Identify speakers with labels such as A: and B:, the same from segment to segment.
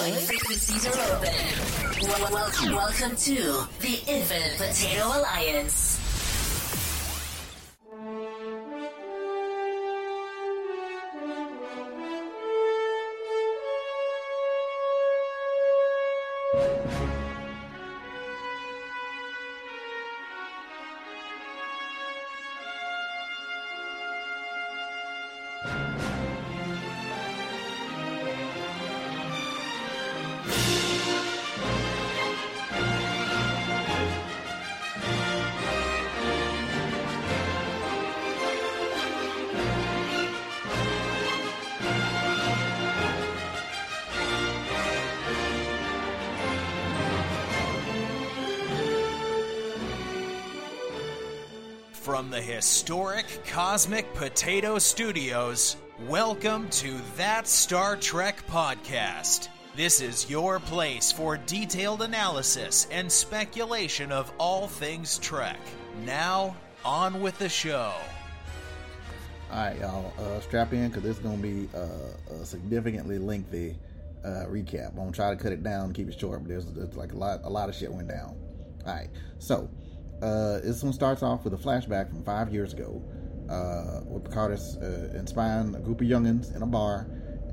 A: Frequencies are open. Wel- wel- welcome to the Infinite Potato Alliance.
B: The historic Cosmic Potato Studios, welcome to That Star Trek Podcast. This is your place for detailed analysis and speculation of all things Trek. Now, on with the show.
C: All right, y'all, uh, strap in because this is going to be uh, a significantly lengthy uh, recap. I'm gonna try to cut it down keep it short, but there's, there's like a lot, a lot of shit went down. All right, so uh, this one starts off with a flashback from five years ago, uh, with Picard is uh, inspiring a group of youngins in a bar,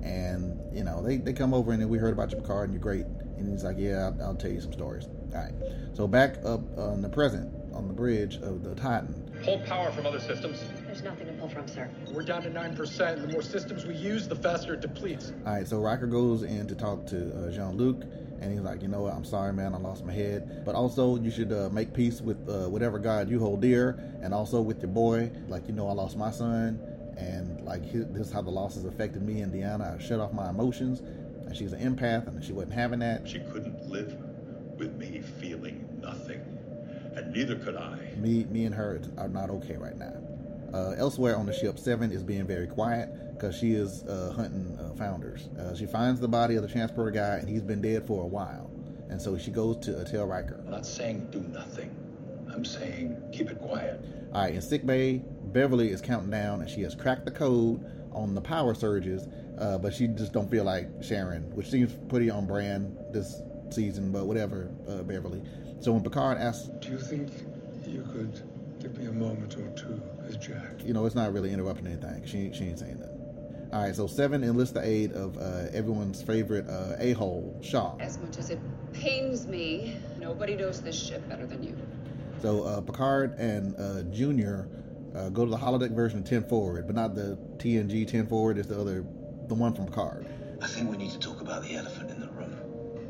C: and you know they, they come over and then we heard about your Picard and you're great, and he's like, yeah, I'll, I'll tell you some stories. All right, so back up on the present on the bridge of the Titan.
D: Pull power from other systems.
E: There's nothing to pull from, sir.
D: We're down to 9%. The more systems we use, the faster it depletes.
C: All right, so Riker goes in to talk to uh, Jean Luc, and he's like, you know what, I'm sorry, man, I lost my head. But also, you should uh, make peace with uh, whatever God you hold dear, and also with your boy. Like, you know, I lost my son, and like, this is how the losses affected me and Deanna. I shut off my emotions, and she's an empath, and she wasn't having that.
F: She couldn't live with me feeling nothing, and neither could I.
C: Me, me and her are not okay right now. Uh, elsewhere on the ship, Seven is being very quiet because she is uh, hunting uh, founders. Uh, she finds the body of the transporter guy, and he's been dead for a while. And so she goes to uh, tell Riker.
F: I'm not saying do nothing. I'm saying keep it quiet.
C: All right, in sick bay, Beverly is counting down, and she has cracked the code on the power surges, uh, but she just don't feel like sharing, which seems pretty on brand this season. But whatever, uh, Beverly. So when Picard asks,
G: Do you think you could give me a moment or two with Jack?
C: You know, it's not really interrupting anything. She she ain't saying nothing. All right, so Seven enlists the aid of uh, everyone's favorite uh, a hole, Shaw.
E: As much as it pains me, nobody knows this ship better than you.
C: So uh, Picard and uh, Junior uh, go to the holodeck version of 10 forward, but not the TNG 10 forward. It's the other, the one from Picard.
H: I think we need to talk about the elephant in the room.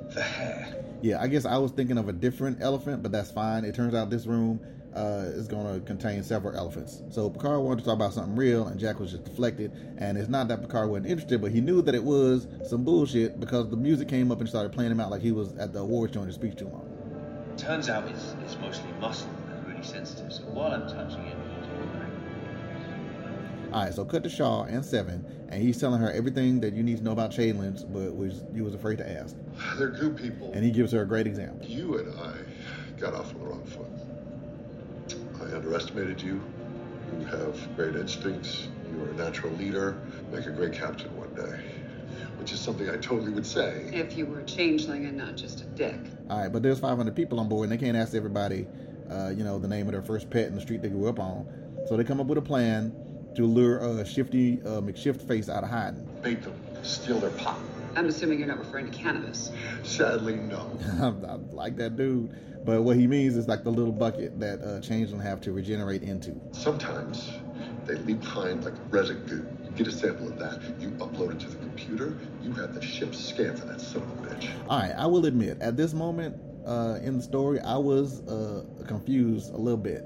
H: The hair.
C: Yeah, I guess I was thinking of a different elephant, but that's fine. It turns out this room uh, is going to contain several elephants. So Picard wanted to talk about something real, and Jack was just deflected. And it's not that Picard wasn't interested, but he knew that it was some bullshit because the music came up and started playing him out like he was at the awards showing his speech too long.
H: Turns out it's, it's mostly muscle and really sensitive, so while I'm touching it, you do it back.
C: All right, so cut to Shaw and Seven, and he's telling her everything that you need to know about changelings, but was you was afraid to ask.
I: They're good people.
C: And he gives her a great example.
I: You and I got off on the wrong foot. I underestimated you. You have great instincts. You are a natural leader. Make a great captain one day. Which is something I totally would say.
E: If you were a changeling and not just a dick.
C: All right, but there's 500 people on board, and they can't ask everybody, uh, you know, the name of their first pet in the street they grew up on. So they come up with a plan to lure uh, Shifty uh, McShift face out of hiding.
I: Bait them. Steal their pot.
E: I'm assuming you're not referring to cannabis.
I: Sadly, no.
C: I like that dude, but what he means is like the little bucket that uh, changeling have to regenerate into.
I: Sometimes they leave behind like residue. You get a sample of that. You upload it to the computer. You have the ship scan for that son of a bitch.
C: All right, I will admit, at this moment uh, in the story, I was uh, confused a little bit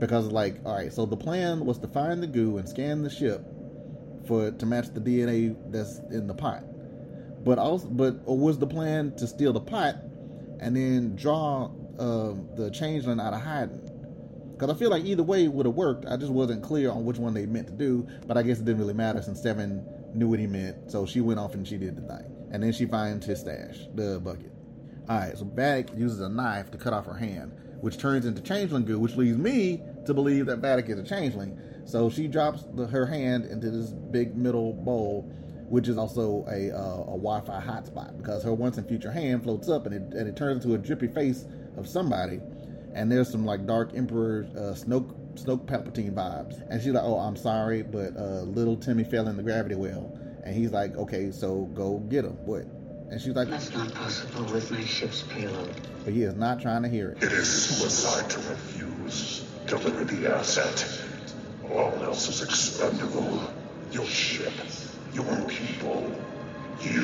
C: because, like, all right, so the plan was to find the goo and scan the ship for to match the DNA that's in the pot, but also, but or was the plan to steal the pot and then draw um, the changeling out of hiding? Because I feel like either way would have worked. I just wasn't clear on which one they meant to do, but I guess it didn't really matter since Seven knew what he meant, so she went off and she did the thing. And then she finds his stash, the bucket. Alright, so Vadic uses a knife to cut off her hand, which turns into changeling goo, which leads me to believe that Vadic is a changeling. So she drops the, her hand into this big middle bowl, which is also a, uh, a Wi-Fi hotspot because her once and future hand floats up and it, and it turns into a drippy face of somebody, and there's some like Dark Emperor uh, Snoke Snoke Palpatine vibes, and she's like, "Oh, I'm sorry, but uh, little Timmy fell in the gravity well," and he's like, "Okay, so go get him." What? And she's like,
J: That's not possible with my ship's payload.
C: but he is not trying to hear it.
I: It is suicide to refuse. Deliver the asset. All else is expendable. Your ship, your people, you.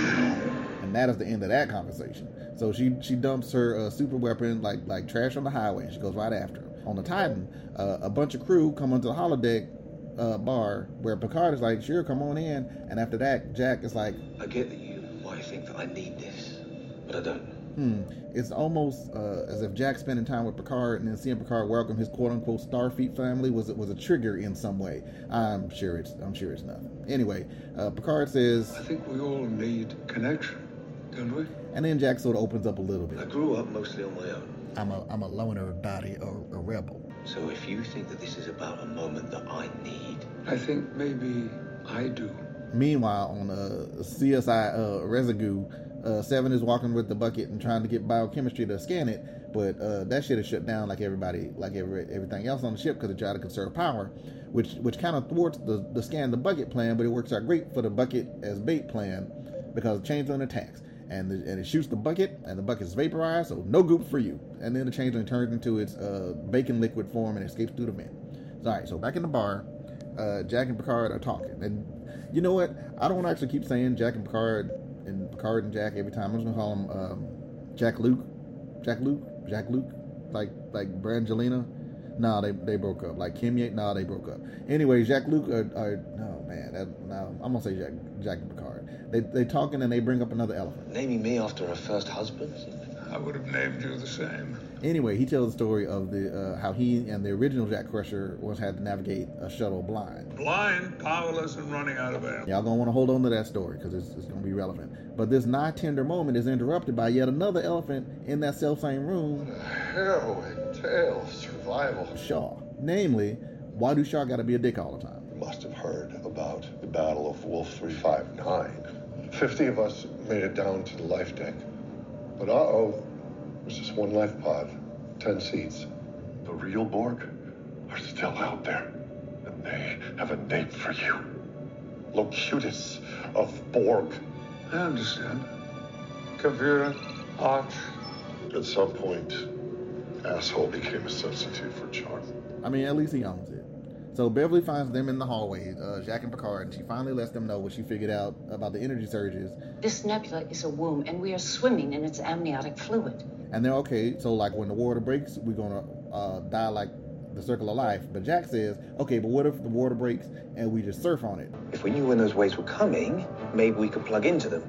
C: and that is the end of that conversation. So she she dumps her uh, super weapon like like trash on the highway. and She goes right after him. On the Titan, uh, a bunch of crew come onto the holodeck uh, bar where Picard is like, "Sure, come on in." And after that, Jack is like,
H: I get that you might think that I need this, but I don't.
C: "Hmm." It's almost uh, as if Jack spending time with Picard and then seeing Picard welcome his quote unquote Starfleet family was was a trigger in some way. I'm sure it's I'm sure it's nothing. Anyway, uh, Picard says,
G: I think we all need connection, don't we?
C: and then Jack sort of opens up a little bit.
H: I grew up mostly on my own.
C: I'm a I'm a loner, body, a, a rebel.
H: So if you think that this is about a moment that I need,
G: I think maybe I do.
C: Meanwhile, on uh, CSI uh, Residue, uh, Seven is walking with the bucket and trying to get biochemistry to scan it, but uh, that shit is shut down like everybody, like every, everything else on the ship because they try to conserve power, which which kind of thwarts the, the scan the bucket plan, but it works out great for the bucket as bait plan because the changeling attacks. And, the, and it shoots the bucket, and the bucket is vaporized, so no goop for you. And then the changeling turns into its uh, bacon liquid form and escapes through the vent. All right, so back in the bar, uh, Jack and Picard are talking. And you know what? I don't want to actually keep saying Jack and Picard and Picard and Jack every time. I'm just gonna call him um, Jack Luke, Jack Luke, Jack Luke, like like Brangelina. No, they they broke up. Like Kimye, no, they broke up. Anyway, Jack Luke are, are no man. That, no, I'm gonna say Jack Jack Picard. They they talking and they bring up another elephant.
H: naming me after her first husband,
G: I would have named you the same.
C: Anyway, he tells the story of the uh, how he and the original Jack Crusher once had to navigate a shuttle blind.
G: Blind, powerless, and running out of air.
C: Y'all gonna want to hold on to that story because it's, it's gonna be relevant. But this not tender moment is interrupted by yet another elephant in that self same room,
I: Harrowing tale of survival.
C: Shaw. Namely, why do Shaw gotta be a dick all the time?
I: You must have heard about the Battle of Wolf 359. Fifty of us made it down to the life deck. But uh oh, there's just one life pod, ten seats. The real Borg are still out there, and they have a name for you Locutus of Borg.
G: I understand. Kavira, Arch.
I: At some point, asshole became a substitute for charm.
C: I mean, at least he owns it. So Beverly finds them in the hallway, uh, Jack and Picard, and she finally lets them know what she figured out about the energy surges.
J: This nebula is a womb, and we are swimming in its amniotic fluid.
C: And they're okay. So like when the water breaks, we're gonna uh, die like the circle of life. But Jack says, okay, but what if the water breaks and we just surf on it?
H: if we knew when those waves were coming, maybe we could plug into them.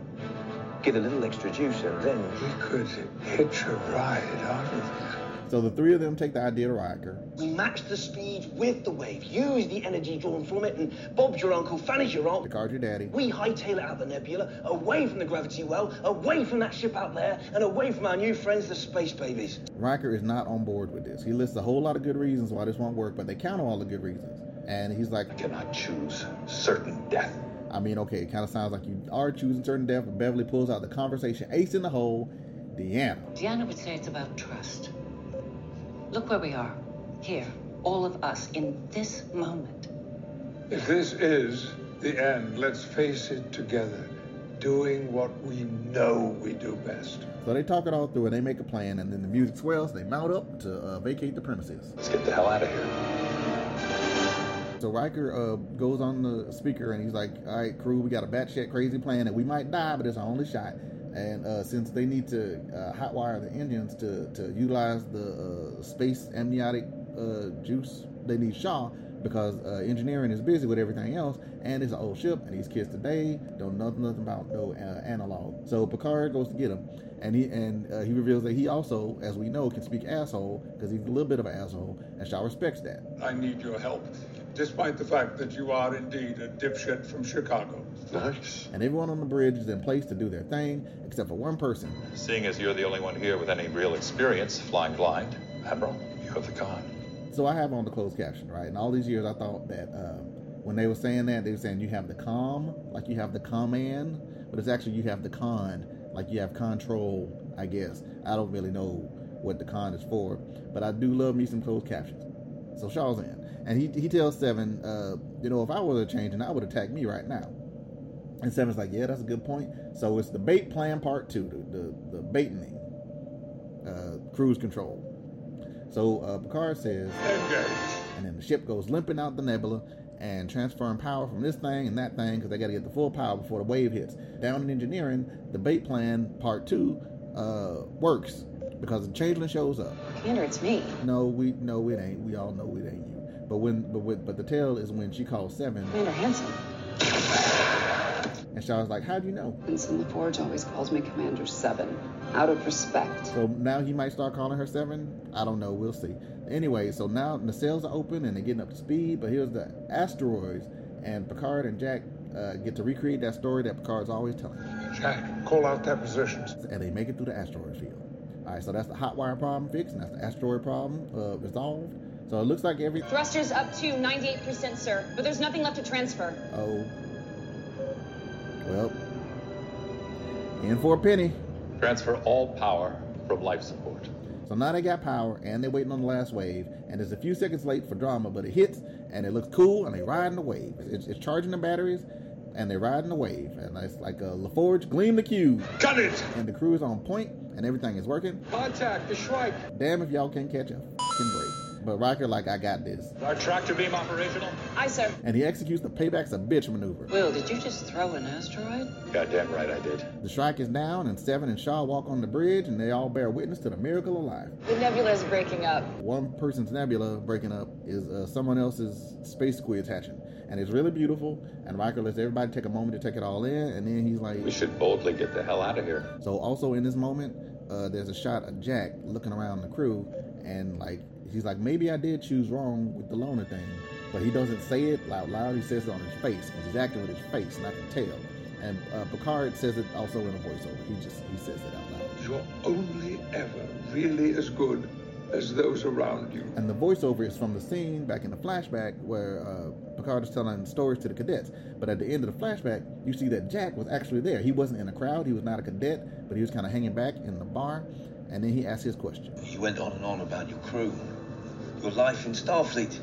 H: Get a little extra juice and then.
G: We could hitch a ride out of this.
C: So the three of them take the idea to Riker.
K: We match the speed with the wave, use the energy drawn from it, and Bob's your uncle, Fanny's your aunt.
C: Picard, your daddy.
K: We hightail it out the nebula, away from the gravity well, away from that ship out there, and away from our new friends, the space babies.
C: Riker is not on board with this. He lists a whole lot of good reasons why this won't work, but they counter all the good reasons. And he's like,
I: I cannot choose certain death.
C: I mean, okay, it kind of sounds like you are choosing certain death, but Beverly pulls out the conversation ace in the hole, Deanna.
J: Deanna would say it's about trust. Look where we are. Here, all of us, in this moment.
G: If this is the end, let's face it together. Doing what we know we do best.
C: So they talk it all through and they make a plan, and then the music swells. They mount up to uh, vacate the premises.
I: Let's get the hell out of here.
C: So Riker uh, goes on the speaker and he's like, "All right, crew, we got a batshit crazy plan, and we might die, but it's our only shot. And uh, since they need to uh, hotwire the engines to, to utilize the uh, space amniotic uh, juice, they need Shaw because uh, engineering is busy with everything else, and it's an old ship, and these kids today don't know nothing about no uh, analog. So Picard goes to get him, and he and uh, he reveals that he also, as we know, can speak asshole because he's a little bit of an asshole, and Shaw respects that.
G: I need your help, despite the fact that you are indeed a dipshit from Chicago.
I: Nice.
C: And everyone on the bridge is in place to do their thing, except for one person.
L: Seeing as you're the only one here with any real experience flying blind, Admiral, you have the con.
C: So I have on the closed caption, right? And all these years, I thought that uh, when they were saying that, they were saying you have the com, like you have the command, but it's actually you have the con, like you have control. I guess I don't really know what the con is for, but I do love me some closed captions. So Shaw's in, and he he tells Seven, uh, you know, if I was a changing, I would attack me right now. And Seven's like, yeah, that's a good point. So it's the bait plan part two, the the, the baiting, uh, cruise control. So uh, Picard says, and then the ship goes limping out the nebula and transferring power from this thing and that thing because they got to get the full power before the wave hits. Down in engineering, the bait plan part two uh, works because the changeling shows up.
J: Commander, it's me.
C: No, we no it ain't. We all know it ain't you. But when but with, but the tale is when she calls seven.
J: Commander Hansen.
C: And Shaw's like, How do you know?"
M: Vincent Forge always calls me Commander Seven, out of respect.
C: So now he might start calling her seven. I don't know. We'll see. Anyway, so now the sails are open and they're getting up to speed. But here's the asteroids, and Picard and Jack uh, get to recreate that story that Picard's always telling.
G: Jack, call out their positions.
C: And they make it through the asteroid field. All right, so that's the hot wire problem fixed, and that's the asteroid problem uh, resolved. So it looks like every
E: Thrusters up to 98%, sir, but there's nothing left to transfer.
C: Well in for a penny.
L: Transfer all power from life support.
C: So now they got power and they're waiting on the last wave, and it's a few seconds late for drama, but it hits and it looks cool, and they riding the wave. It's, it's charging the batteries, and they're riding the wave, and it's like a LaForge gleam the cube.
G: Got it.
C: And the crew is on point, and everything is working.
D: Contact the Shrike.
C: Damn if y'all can't catch a fucking break. But Riker like I got this,
L: Our tractor beam operational?
E: Aye, sir.
C: and he executes the payback's a bitch maneuver.
J: Will, did you just throw an asteroid?
L: Goddamn right I did.
C: The Shrike is down, and Seven and Shaw walk on the bridge, and they all bear witness to the miracle of life.
E: The nebula is breaking up.
C: one person's nebula breaking up is uh, someone else's space squids hatching. And it's really beautiful. And Riker lets everybody take a moment to take it all in. And then he's like,
L: We should boldly get the hell out of here.
C: So, also in this moment, uh, there's a shot of Jack looking around the crew. And like, he's like, maybe I did choose wrong with the loner thing. But he doesn't say it out loud. He says it on his face because he's acting with his face, not the tail. And uh, Picard says it also in a voiceover. He just he says it out loud.
G: You're only ever really as good as those around you.
C: And the voiceover is from the scene back in the flashback where uh, Picard is telling stories to the cadets. But at the end of the flashback, you see that Jack was actually there. He wasn't in the crowd, he was not a cadet, but he was kind of hanging back in the bar. And then he asked his question.
H: You went on and on about your crew, your life in Starfleet.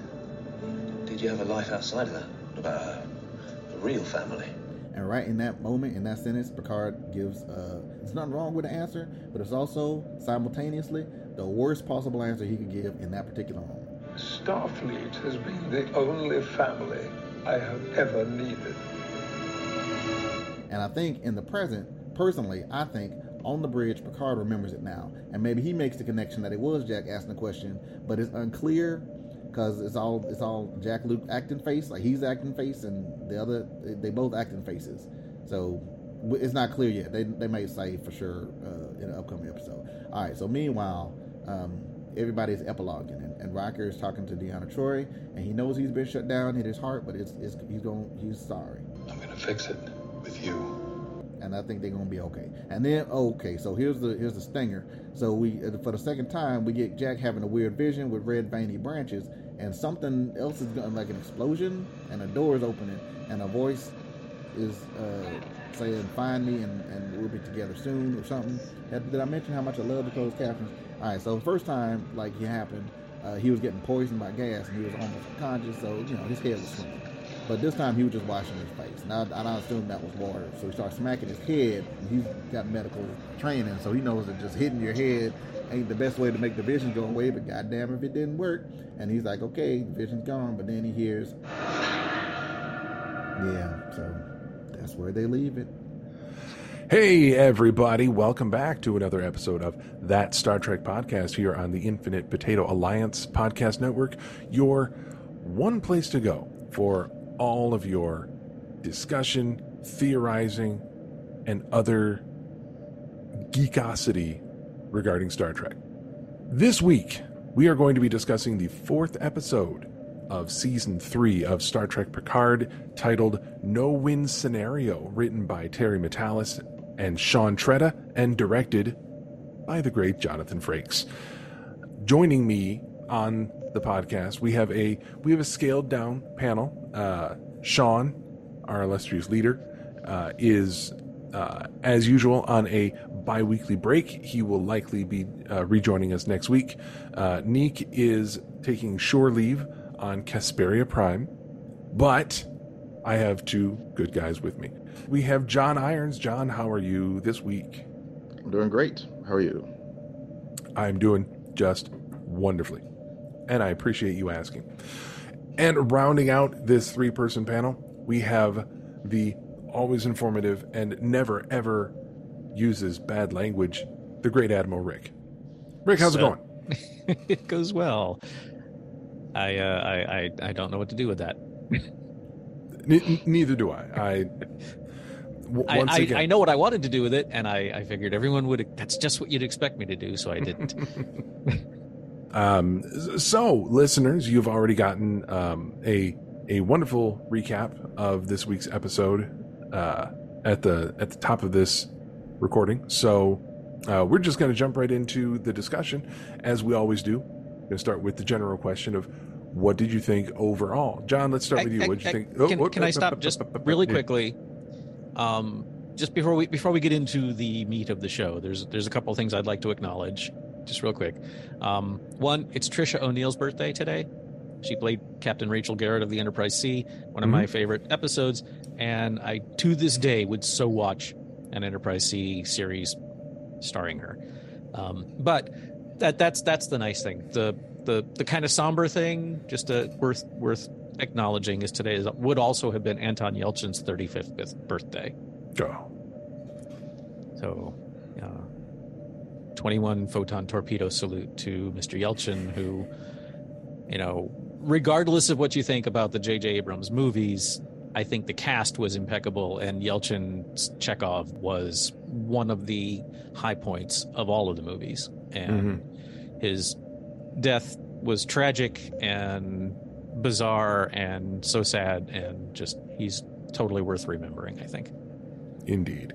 H: Did you have a life outside of that? About a, a real family?
C: And right in that moment, in that sentence, Picard gives, uh, there's nothing wrong with the answer, but it's also simultaneously the worst possible answer he could give in that particular moment.
G: Starfleet has been the only family I have ever needed.
C: And I think in the present, personally, I think on the bridge, Picard remembers it now. And maybe he makes the connection that it was Jack asking the question, but it's unclear because it's all it's all Jack Luke acting face, like he's acting face, and the other they both acting faces. So it's not clear yet. They they may say for sure uh, in an upcoming episode. All right. So meanwhile, um, everybody's epiloguing, and, and Riker is talking to Deanna Troy, and he knows he's been shut down, hit his heart, but it's, it's he's going he's sorry.
N: I'm gonna fix it with you.
C: And I think they're gonna be okay. And then okay, so here's the here's the stinger. So we uh, for the second time we get Jack having a weird vision with red veiny branches, and something else is going like an explosion, and a door is opening, and a voice is uh, saying "Find me," and, and we'll be together soon or something. Did I mention how much I love the closed captions? All right, so the first time like it happened, uh, he was getting poisoned by gas, and he was almost unconscious. So you know his head was swimming. But this time he was just washing his face. Now I, I assume that was water. So he starts smacking his head. He's got medical training, so he knows that just hitting your head ain't the best way to make the vision go away. But goddamn, if it didn't work, and he's like, okay, vision's gone. But then he hears, yeah. So that's where they leave it.
O: Hey, everybody, welcome back to another episode of That Star Trek Podcast here on the Infinite Potato Alliance Podcast Network, your one place to go for all of your discussion, theorizing, and other geekosity regarding Star Trek. This week, we are going to be discussing the fourth episode of season three of Star Trek Picard, titled No Win Scenario, written by Terry Matalas and Sean Tretta, and directed by the great Jonathan Frakes. Joining me on the podcast, we have a we have a scaled down panel. Uh, Sean, our illustrious leader, uh, is uh, as usual on a bi weekly break. He will likely be uh, rejoining us next week. Uh, Neek is taking shore leave on Casperia Prime, but I have two good guys with me. We have John Irons. John, how are you this week?
P: I'm doing great. How are you?
O: I'm doing just wonderfully. And I appreciate you asking. And rounding out this three person panel, we have the always informative and never ever uses bad language, the great Admiral Rick. Rick, how's
Q: So-
O: it going?
Q: it goes well. I, uh, I I I don't know what to do with that.
O: Ne- neither do I. I,
Q: I,
O: once
Q: I,
O: again,
Q: I know what I wanted to do with it, and I, I figured everyone would. That's just what you'd expect me to do, so I didn't.
O: Um, so, listeners, you've already gotten um, a a wonderful recap of this week's episode uh, at the at the top of this recording. So, uh, we're just going to jump right into the discussion, as we always do. Going to start with the general question of what did you think overall, John? Let's start with you. What did you think? Oh,
Q: Can,
O: oh,
Q: can
O: oh,
Q: I
O: oh,
Q: stop
O: oh,
Q: just
O: oh, oh,
Q: really quickly? Um, just before we before we get into the meat of the show, there's there's a couple of things I'd like to acknowledge, just real quick. Um, one, it's Tricia O'Neil's birthday today. She played Captain Rachel Garrett of the Enterprise C, one of my
O: Mhm.
Q: favorite episodes, and I to this day would so watch an Enterprise C series starring her. Um, but that that's that's the nice thing. The the the kind of somber thing, just uh worth worth acknowledging, is today is, would also have been Anton Yelchin's 35th birthday.
O: Oh,
Q: So, uh, 21 photon torpedo salute to Mr. Yelchin, who, you know, regardless of what you think about the J.J. Abrams movies, I think the cast was impeccable, and Yelchin's Chekhov was one of the high points of all of the movies. And mm-hmm. his death was tragic and bizarre and so sad, and just he's totally worth remembering, I think.
O: Indeed.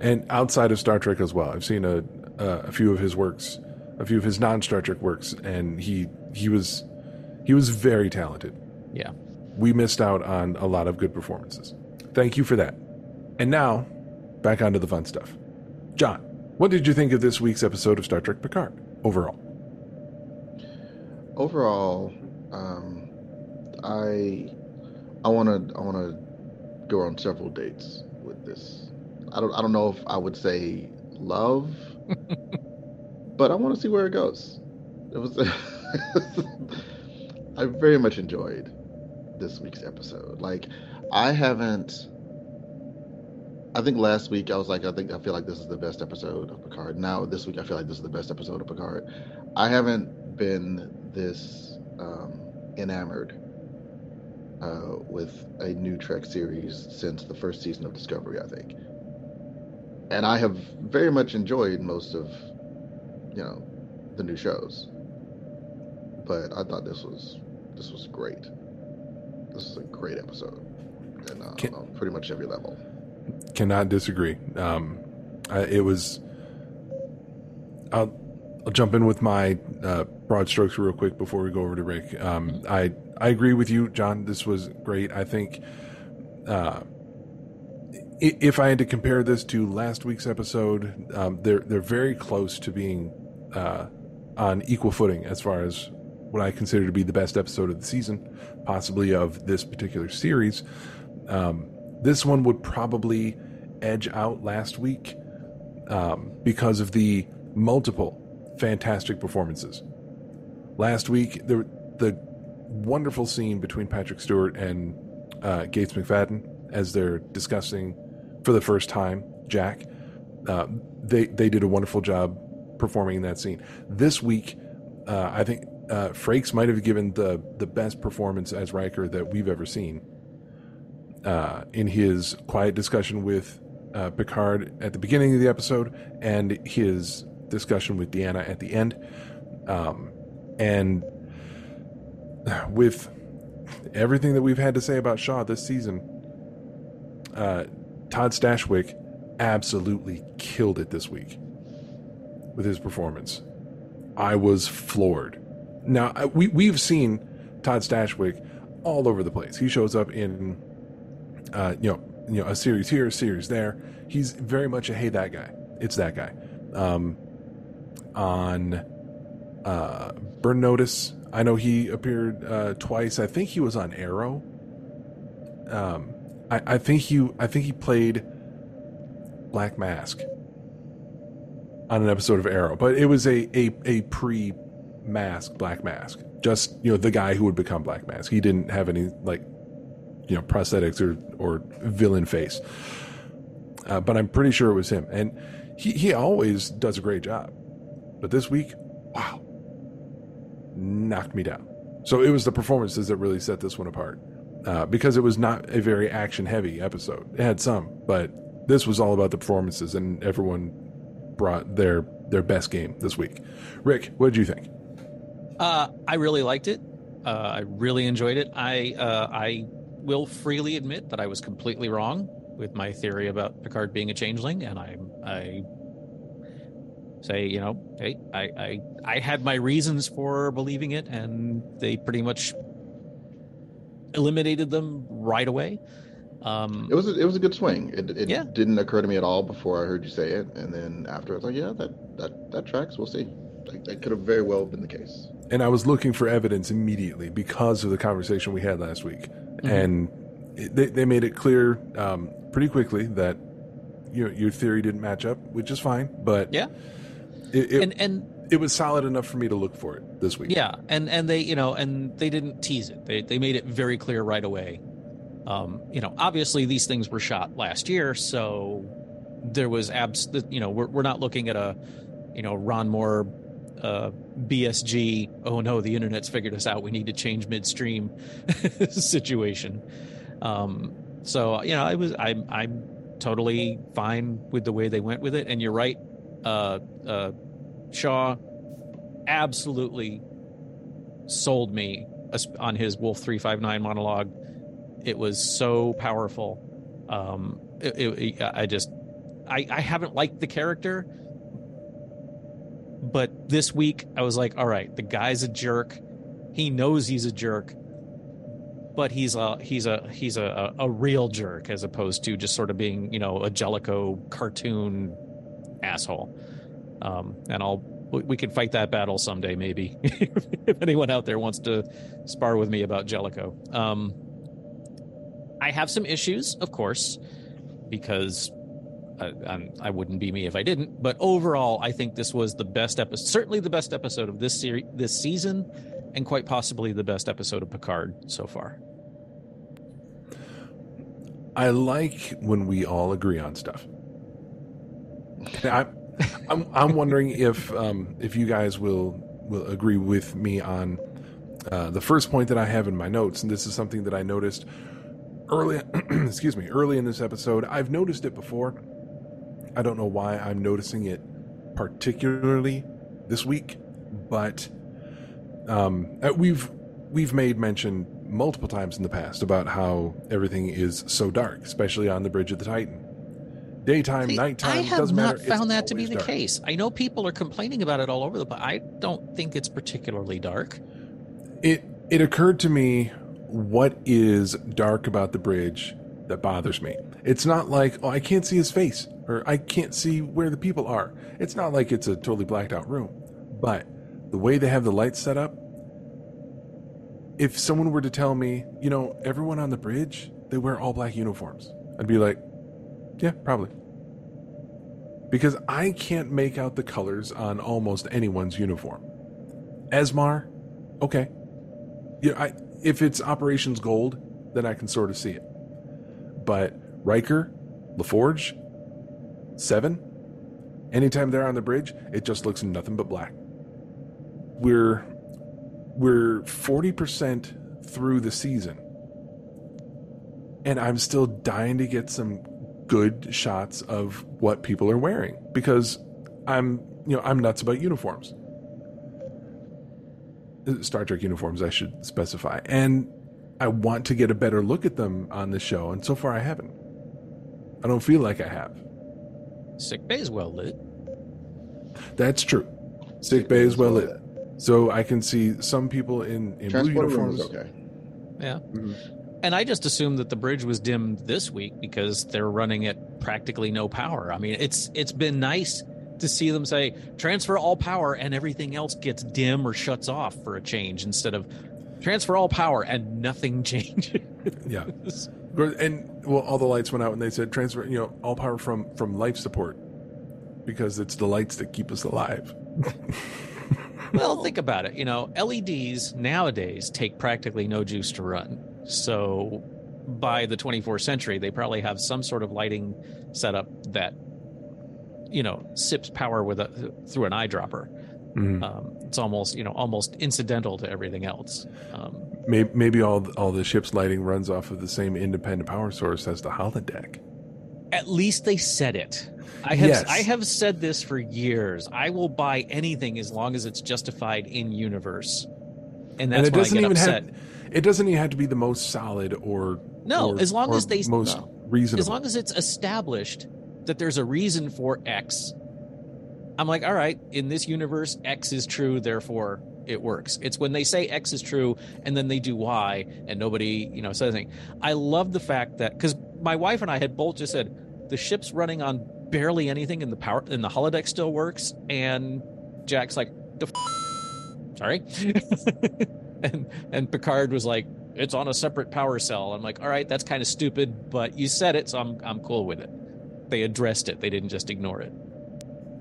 O: And outside of Star Trek as well, I've seen a uh, a few of his works, a few of his non Star Trek works, and he he was he was very talented.
Q: Yeah.
O: We missed out on a lot of good performances. Thank you for that. And now, back onto the fun stuff. John, what did you think of this week's episode of Star Trek Picard overall?
P: Overall, um, I I want to I want to go on several dates with this. I don't I don't know if I would say love, but I want to see where it goes. It was I very much enjoyed this week's episode. Like I haven't I think last week I was like I think I feel like this is the best episode of Picard. Now this week I feel like this is the best episode of Picard. I haven't been this um, enamored uh, with a new Trek series since the first season of Discovery, I think. And I have very much enjoyed most of, you know, the new shows. But I thought this was this was great. This is a great episode, and uh,
O: Can-
P: on pretty much every level.
O: Cannot disagree. Um, I, it was. I'll, I'll jump in with my uh, broad strokes real quick before we go over to Rick. Um, I I agree with you, John. This was great. I think. Uh, if I had to compare this to last week's episode, um, they're they're very close to being uh, on equal footing as far as what I consider to be the best episode of the season, possibly of this particular series. Um, this one would probably edge out last week um, because of the multiple fantastic performances. Last week, the the wonderful scene between Patrick Stewart and uh, Gates McFadden as they're discussing for the first time Jack. Uh, they they did a wonderful job performing in that scene. This week, uh, I think uh, Frakes might have given the the best performance as Riker that we've ever seen. Uh, in his quiet discussion with uh, Picard at the beginning of the episode and his discussion with Deanna at the end, um, and with everything that we've had to say about Shaw this season, uh, Todd Stashwick absolutely killed it this week with his performance. I was floored. Now we we've seen Todd Stashwick all over the place. He shows up in uh, you know, you know, a series here, a series there. He's very much a hey that guy. It's that guy. Um, on uh, Burn Notice, I know he appeared uh, twice. I think he was on Arrow. Um, I, I think he I think he played Black Mask on an episode of Arrow, but it was a a, a pre mask Black Mask. Just you know the guy who would become Black Mask. He didn't have any like you know prosthetics or or villain face. Uh, but I'm pretty sure it was him, and he he always does a great job. But this week, wow, knocked me down. So it was the performances that really set this one apart. Uh, because it was not a very action heavy episode. It had some, but this was all about the performances, and everyone brought their their best game this week. Rick, what did you think?
Q: Uh, I really liked it. Uh, I really enjoyed it. I uh, I will freely admit that I was completely wrong with my theory about Picard being a changeling, and I I say you know hey I I I had my reasons for believing it, and they pretty much eliminated them right away. Um,
C: It was a, it was a good swing. It, it
Q: Yeah.
C: didn't occur to me at all before I heard you say it, and then after I was like, yeah, that that that tracks. We'll see. Like, that could have very well been the case.
O: And I was looking for evidence immediately because of the conversation we had last week, and it, they they made it clear um, pretty quickly that you know, your theory didn't match up, which is fine. But
Q: yeah,
O: it, it,
Q: and and
O: it was solid enough for me to look for it this week.
Q: Yeah, and and they you know and they didn't tease it. They they made it very clear right away. Um, you know, obviously these things were shot last year, so there was abs. You know, we're we're not looking at a you know Ron Moore. Uh, BSG. Oh no, the internet's figured us out. We need to change midstream situation. Um, so you know, I was I'm I'm totally fine with the way they went with it. And you're right, uh, uh, Shaw absolutely sold me on his Wolf 359 monologue. It was so powerful. Um, it, it, I just, I, I haven't liked the character, but this week I was like, all right, the guy's a jerk. He knows he's a jerk, but he's a he's a he's a, a, real jerk as opposed to just sort of being you know a Jellicoe cartoon asshole. Um, and I'll we can fight that battle someday maybe if anyone out there wants to spar with me about Jellicoe. Um, I have some issues, of course, because I, I'm, I wouldn't be me if I didn't. But overall, I think this was the best episode, certainly the best episode of this series, this season, and quite possibly the best episode of Picard so far.
O: I like when we all agree on stuff. I, I'm I'm wondering if um, if you guys will will agree with me on uh, the first point that I have in my notes, and this is something that I noticed early. excuse me, early in this episode. I've noticed it before. I don't know why I'm noticing it particularly this week, but um, uh, we've we've made mention multiple times in the past about how everything is so dark, especially on the bridge of the Titan. Daytime,
Q: See,
O: nighttime,
Q: I have not
O: matter. It's
Q: found that to be the
O: dark.
Q: case. I know people are complaining about it all over the but I don't think it's particularly dark.
O: It it occurred to me what is dark about the bridge that bothers me. It's not like oh I can't see his face or I can't see where the people are. It's not like it's a totally blacked out room. But the way they have the lights set up, if someone were to tell me, you know, everyone on the bridge, they wear all black uniforms, I'd be like, yeah, probably. Because I can't make out the colors on almost anyone's uniform. Esmar, okay. Yeah, I, if it's Operations Gold, then I can sort of see it. But Riker, LaForge, Seven, anytime they're on the bridge, it just looks nothing but black. We're we're 40% through the season. And I'm still dying to get some good shots of what people are wearing because I'm, you know, I'm nuts about uniforms. Star Trek uniforms, I should specify. And I want to get a better look at them on the show, and so far I haven't. I don't feel like I have.
Q: Sick bay is well lit.
O: That's true. Sick bay is well lit. So I can see some people in, in blue uniforms.
C: okay.
Q: Yeah. And I just assumed that the bridge was dimmed this week because they're running at practically no power. I mean, it's it's been nice to see them say transfer all power and everything else gets dim or shuts off for a change instead of transfer all power and nothing changes.
O: Yeah. And well, all the lights went out and they said transfer, you know, all power from from life support because it's the lights that keep us alive.
Q: well, think about it. You know, LEDs nowadays take practically no juice to run. So by the 24th century, they probably have some sort of lighting setup that, you know, sips power with a through an eyedropper.
O: Mhm.
Q: Um, it's almost, you know, almost incidental to everything else. Um,
O: Maybe, maybe all all the ship's lighting runs off of the same independent power source as the holodeck.
Q: at least they said it. I have
O: Yes.
Q: I have said this for years. I will buy anything as long as it's justified in universe, and that's
O: and it doesn't
Q: get
O: even
Q: upset.
O: have it doesn't even have to be the most solid or
Q: No,
O: or-
Q: as long as they
O: most reasonable.
Q: as long as it's established that there's a reason for X. I'm like, all right, in this universe, X is true, therefore it works. It's when they say X is true and then they do Y and nobody, you know, says anything. I love the fact that because my wife and I had both just said the ship's running on barely anything and the power and the holodeck still works, and Jack's like, the f-? sorry, and and Picard was like, it's on a separate power cell. I'm like, all right, that's kind of stupid, but you said it, so I'm I'm cool with it. They addressed it. They didn't just ignore it.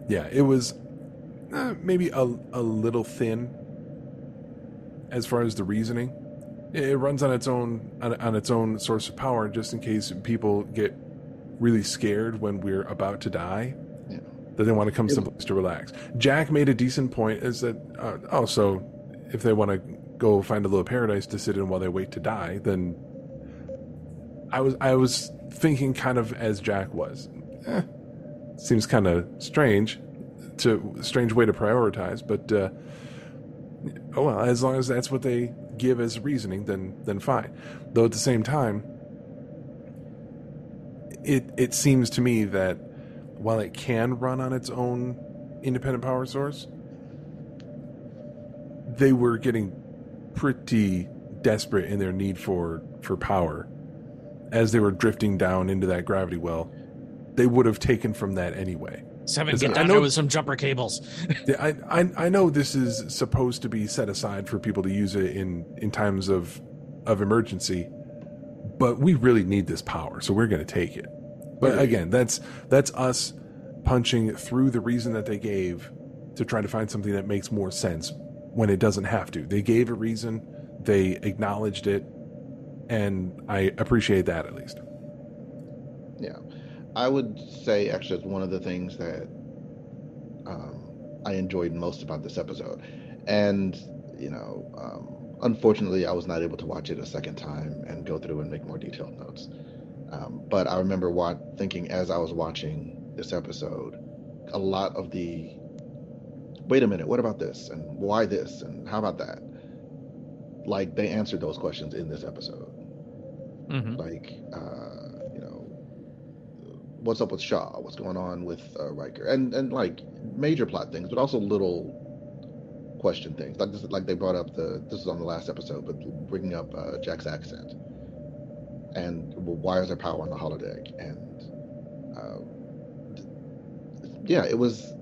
O: yeah, it was uh, maybe a a little thin as far as the reasoning. It it runs on its own on, on its own source of power, just in case people get really scared when we're about to die. That they want to come someplace to relax. Jack made a decent point. Is that uh, oh, so if they want to go find a little paradise to sit in while they wait to die, then I was I was thinking kind of as Jack was. Eh, seems kind of strange, to strange way to prioritize, but uh, oh well. As long as that's what they give as reasoning, then then fine. Though at the same time, it it seems to me that while it can run on its own independent power source, they were getting pretty desperate in their need for for power as they were drifting down into that gravity well. They would have taken from that anyway.
Q: Seven, get
O: I
Q: down
O: know-
Q: there with some jumper cables.
O: I, I I know this is supposed to be set aside for people to use it in in times of of emergency, but we really need this power, so we're going to take it. But
C: Right.
O: again, that's that's us punching through the reason that they gave to try to find something that makes more sense when it doesn't have to. They gave a reason, they acknowledged it, and I appreciate that at least.
C: Yeah, I would say actually it's one of the things that um, I enjoyed most about this episode, and you know, um, unfortunately, I was not able to watch it a second time and go through and make more detailed notes. Um, but I remember what thinking as I was watching this episode, a lot of the wait a minute, what about this? And why this? And how about that? Like they answered those questions in this episode.
Q: Mm-hmm.
C: like uh, you know what's up with Shaw, what's going on with uh, Riker, and and like major plot things, but also little question things. Like this, like they brought up the this is on the last episode, but bringing up uh, Jack's accent. And why is there power on the holodeck? And uh, yeah, it was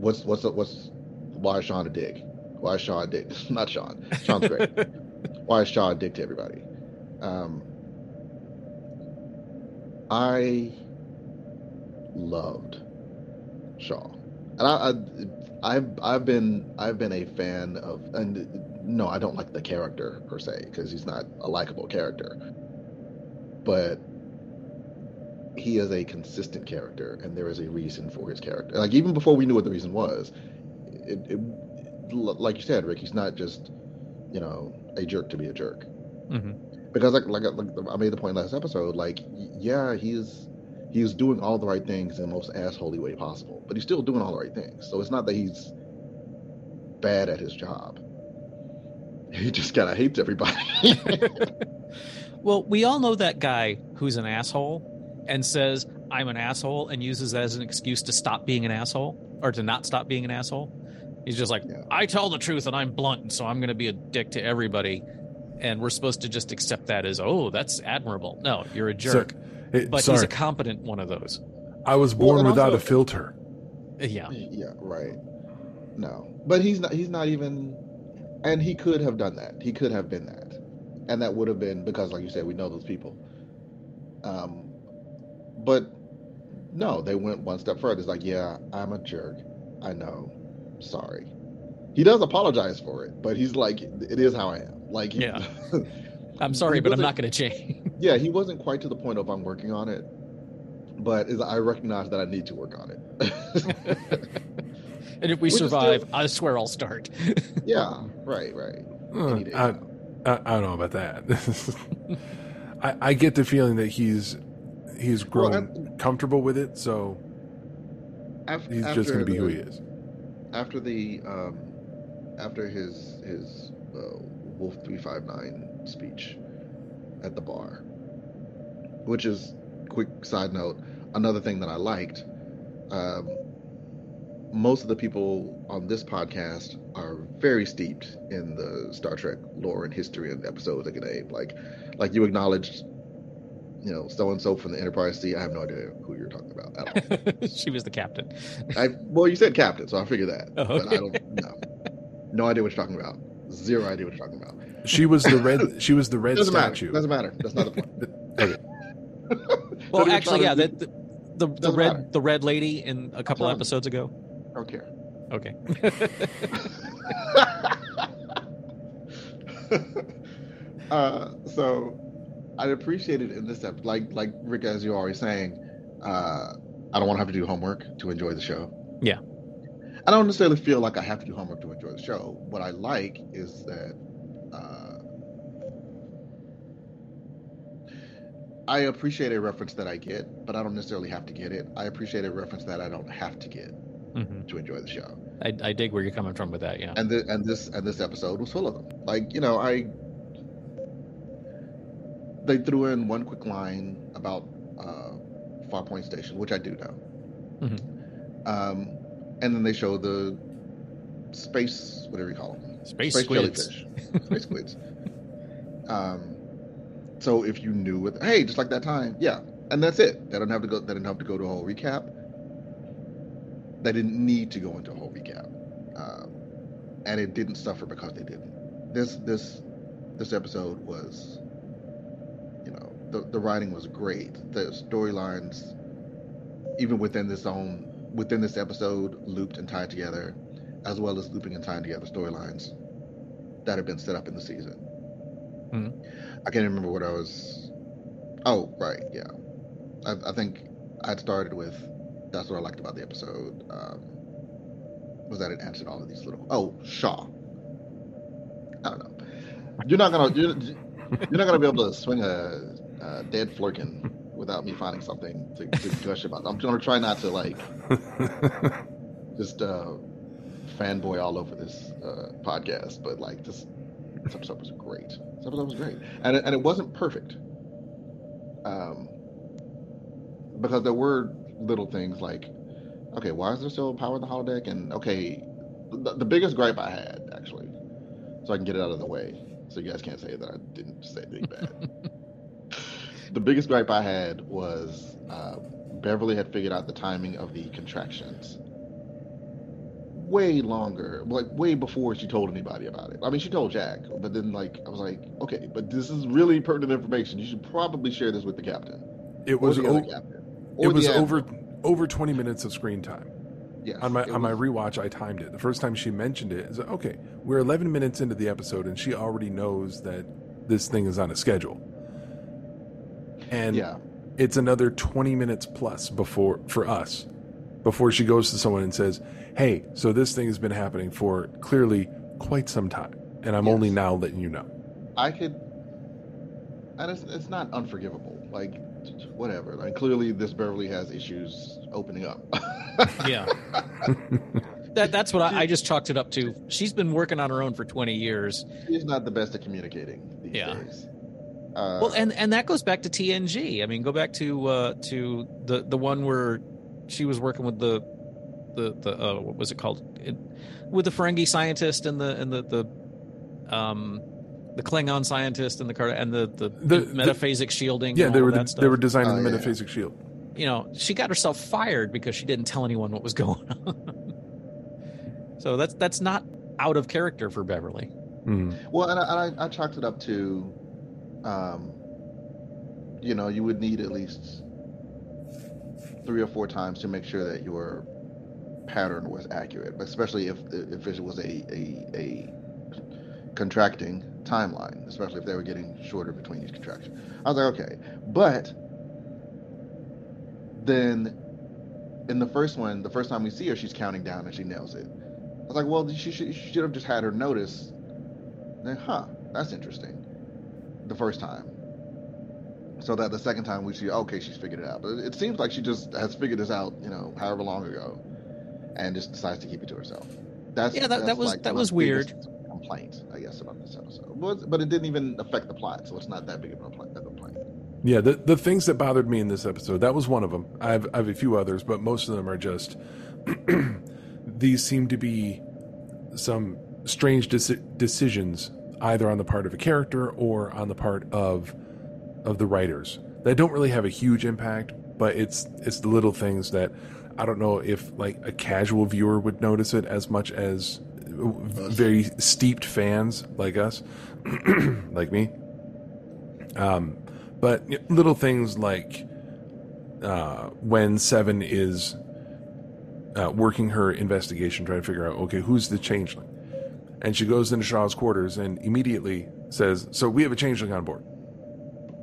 C: what's what's what's why is Sean a dick? Why is Shaw a dick? Not Sean. Sean's great. why is Shaw a dick to everybody? Um, I loved Shaw, and I, I, I've I've been I've been a fan of, and no, I don't like the character per se because he's not a likable character, but he is a consistent character, and there is a reason for his character. Like even before we knew what the reason was, it, it like you said, Rick, he's not just you know a jerk to be a jerk
Q: Mm-hmm.
C: because like, like like I made the point last episode, like yeah, he's he's doing all the right things in the most assholey way possible, but he's still doing all the right things. So it's not that he's bad at his job. He just kind of hates everybody.
Q: Well, we all know that guy who's an asshole and says, I'm an asshole, and uses that as an excuse to stop being an asshole or to not stop being an asshole. He's just like, I tell the truth and I'm blunt, and so I'm going to be a dick to everybody. and we're supposed to just accept that as oh that's admirable. No, you're a
O: So,
Q: jerk.
O: it-
Q: but he's a competent one of those.
O: I was born
C: and
O: without
C: also-
O: a filter.
Q: Yeah.
C: Yeah, right. No, but he's not. He's not even. And he could have done that. He could have been that, and that would have been because, like you said, we know those people. Um, but no, they went one step further. It's like, yeah, I'm a jerk. I know. Sorry. He does apologize for it, but he's like, it is how I am. Like, he-
Q: Yeah. I'm sorry, but I'm
C: wasn't-
Q: going to change.
C: yeah, he wasn't quite to the point of I'm working on it, but is I recognize that I need to work on it.
Q: and if we
C: Which
Q: survive,
C: still-
Q: I swear I'll start.
C: yeah, right, right.
O: Uh, I. I, I don't know about that. I, I get the feeling that he's he's
C: Well,
O: grown comfortable with it, so
C: Af-
O: he's just going to be who he is.
C: after the um, after his his uh, Wolf three five nine speech at the bar, which is quick side note. Another thing that I liked. Um, most of the people on this podcast are very steeped in the Star Trek lore and history and episodes they can name. Like, like you acknowledged, you know, so and so from the Enterprise C. I have no idea who you're talking about at all.
Q: she was the captain.
C: I well, you said captain, so I figured that.
Q: Oh,
C: But I don't know. No idea what you're talking about. Zero idea what you're talking about.
O: She was the red. She was the red
C: Doesn't
O: statue.
C: matter. Doesn't matter. That's not the point.
O: Okay.
Q: Well, actually, yeah, the, the, the, the red
C: matter.
Q: the red lady in a couple episodes ago.
C: I don't care.
Q: Okay.
C: uh, so I appreciated in this episode, like like Rick, as you're already saying, uh, I don't want to have to do homework to enjoy the show.
Q: Yeah.
C: I don't necessarily feel like I have to do homework to enjoy the show. What I like is that uh, I appreciate a reference that I get, but I don't necessarily have to get it. I appreciate a reference that I don't have to get
Q: Mhm.
C: to enjoy the show.
Q: I, I dig where you're coming from with that. Yeah.
C: And the, and this and this episode was full of them. Like you know, I they threw in one quick line about uh, Farpoint Station, which I do know.
Q: Mhm.
C: Um, and then they show the space, whatever you call them,
Q: Space squids.
C: jellyfish, space squids. Um, so if you knew it, hey, just like that time, yeah, and that's it. They don't have to go. They didn't have to go to a whole recap. They didn't need to go into a whole recap, um, and it didn't suffer because they didn't. This this this episode was, the the writing was great. The storylines, even within this own within this episode, looped and tied together, as well as looping and tying together storylines that have been set up in the season.
Q: Mhm.
C: I can't remember what I was. Oh, right, yeah. I, I think I'd started with. That's what I liked about the episode. Um, was that it answered all of these little. Oh, Shaw. I don't know. You're not gonna. You're, you're not gonna be able to swing a, a dead flirkin without me finding something to, to gush about. I'm gonna try not to like just uh, fanboy all over this uh, podcast, but like this, this episode was great. This episode was great, and it, and it wasn't perfect, um, because there were little things like, okay, why is there still power in the holodeck? And okay, the, the biggest gripe I had actually, so I can get it out of the way, so you guys can't say that I didn't say anything bad. the biggest gripe I had was uh, Beverly had figured out the timing of the contractions way longer, like way before she told anybody about it. I mean, she told Jack, but then like I was like, okay, but this is really pertinent information. You should probably share this with the captain.
O: It was o-
C: captain.
O: it was
C: admiral.
O: over over 20 minutes of screen time.
C: Yes,
O: on my on my rewatch, I timed it. The first time she mentioned it, is okay. We're 11 minutes into the episode, and she already knows that this thing is on a schedule. And
C: Yeah.
O: it's another 20 minutes plus before for us before she goes to someone and says, "Hey, so this thing has been happening for clearly quite some time, and I'm only now letting you know."
C: I could, and it's it's not unforgivable. Like whatever. Like clearly, this Beverly has issues opening up.
Q: yeah. That that's what I, I just chalked it up to. She's been working on her own for 20 years.
C: She's not the best at communicating these
Q: Yeah.
C: days. Uh,
Q: well, and and that goes back to TNG. I mean, go back to uh to the the one where she was working with the the the uh, what was it called? It, with the Ferengi scientist and the and the the um the Klingon scientist and the card and the the,
O: The-
Q: the metaphasic shielding.
O: Yeah,
Q: and
O: they were
Q: of that
O: they were designing
C: Oh,
O: the
C: yeah.
O: metaphasic shield.
Q: you know, she got herself fired because she didn't tell anyone what was going on. so that's that's not out of character for Beverly.
O: Mhm.
C: Well, and I, and I, I chalked it up to, um, you know, you would need at least three or four times to make sure that your pattern was accurate, but especially if if it was a a, a contracting timeline, especially if they were getting shorter between each contraction. I was like, okay, but then in the first one, the first time we see her, she's counting down and she nails it. I was like, well, she should, she should have just had her notice. Then, huh, that's interesting. The first time. So that the second time we see, okay, she's figured it out. But it, it seems like she just has figured this out, you know, however long ago, and just decides to keep it to herself. That's
Q: Yeah, that- that was-
C: like
Q: that was weird.
C: biggest Complaint, I guess, about this episode. But, but it didn't even affect the plot, so it's not that big of a complaint. a complaint.
O: Yeah, the the things that bothered me in this episode, that was one of them. I have, I have a few others, but most of them are just these seem to be some strange deci- decisions either on the part of a character or on the part of of the writers that don't really have a huge impact, but it's it's the little things that I don't know if like a casual viewer would notice it as much as very steeped fans like us, like me. Um, but little things like uh, when Seven is uh, working her investigation, trying to figure out, okay, who's the changeling? And she goes into Shaw's quarters and immediately says, So we have a changeling on board.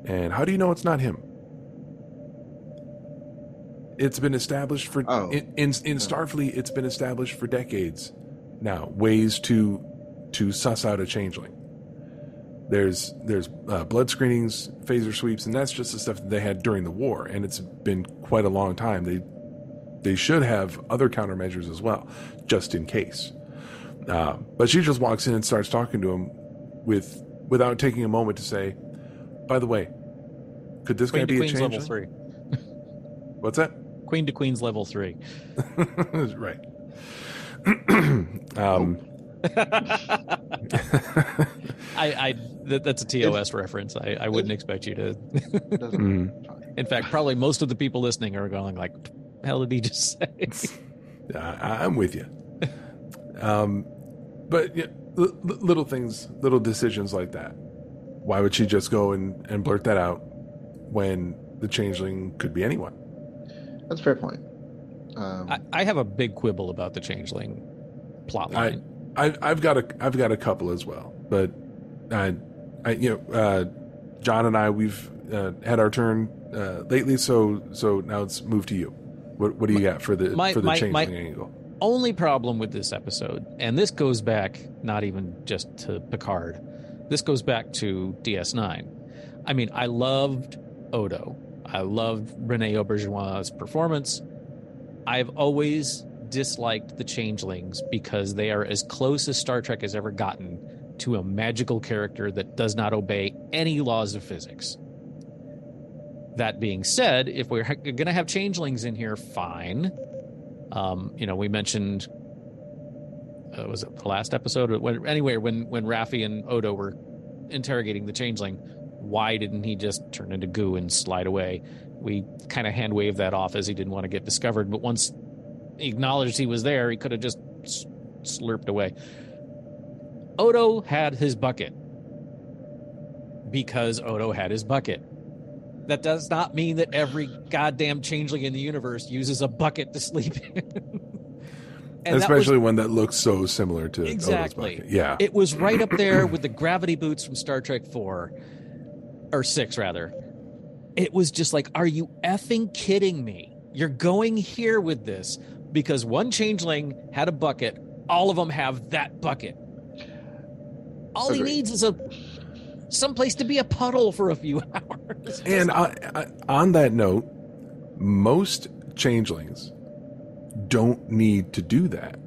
O: And how do you know it's not him? It's been established for
C: Oh.
O: in, in in Starfleet. It's been established for decades now. Ways to to suss out a changeling. There's there's uh, blood screenings, phaser sweeps, and that's just the stuff that they had during the war. And it's been quite a long time. They they should have other countermeasures as well, just in case. Uh, but she just walks in and starts talking to him with without taking a moment to say, "By the way, could this
Q: Queen
O: guy
Q: to
O: be a
Q: Queen's level three.
O: What's that?
Q: Queen to Queen's level three.
O: right. um,
Q: I, I that, that's a TOS reference. I, I wouldn't expect you to.
O: Mhm.
Q: In fact, probably most of the people listening are going like, "Hell did he just say?"
O: I, I'm with you. Um, but yeah, li- li- little things, little decisions like that. Why would she just go and, and blurt that out when the changeling could be anyone?
C: That's a fair point. Um,
Q: I, I have a big quibble about the changeling plot
O: I,
Q: line.
O: I, I've got a, I've got a couple as well, but I, I, you know, uh, John and I, we've uh, had our turn uh, lately, so so now it's moved to you. What, what do you got for the
Q: my-
O: for the
Q: my-
O: changeling
Q: my-
O: angle?
Q: Only problem with this episode, and this goes back not even just to Picard, this goes back to DS9. I mean, I loved Odo. I loved Rene Auberjonois' performance. I've always disliked the changelings because they are as close as Star Trek has ever gotten to a magical character that does not obey any laws of physics. That being said, if we're going to have changelings in here, fine. Um, you know, we mentioned uh, was it the last episode? When, anyway, when when Raffi and Odo were interrogating the changeling, why didn't he just turn into goo and slide away? We kind of hand waved that off as he didn't want to get discovered. But once he acknowledged he was there, he could have just slurped away. Odo had his bucket because Odo had his bucket. That does not mean that every goddamn changeling in the universe uses a bucket to sleep in. And that was-
O: Especially one that looks so similar to Odo's
Q: exactly.
O: bucket. Yeah.
Q: It was right up there with the gravity boots from Star Trek 4 or 6 rather. It was just like, are you effing kidding me? You're going here with this because one changeling had a bucket. All of them have that bucket. All he needs is a someplace to be a puddle for a few hours.
O: And I, I, on that note, most changelings don't need to do that.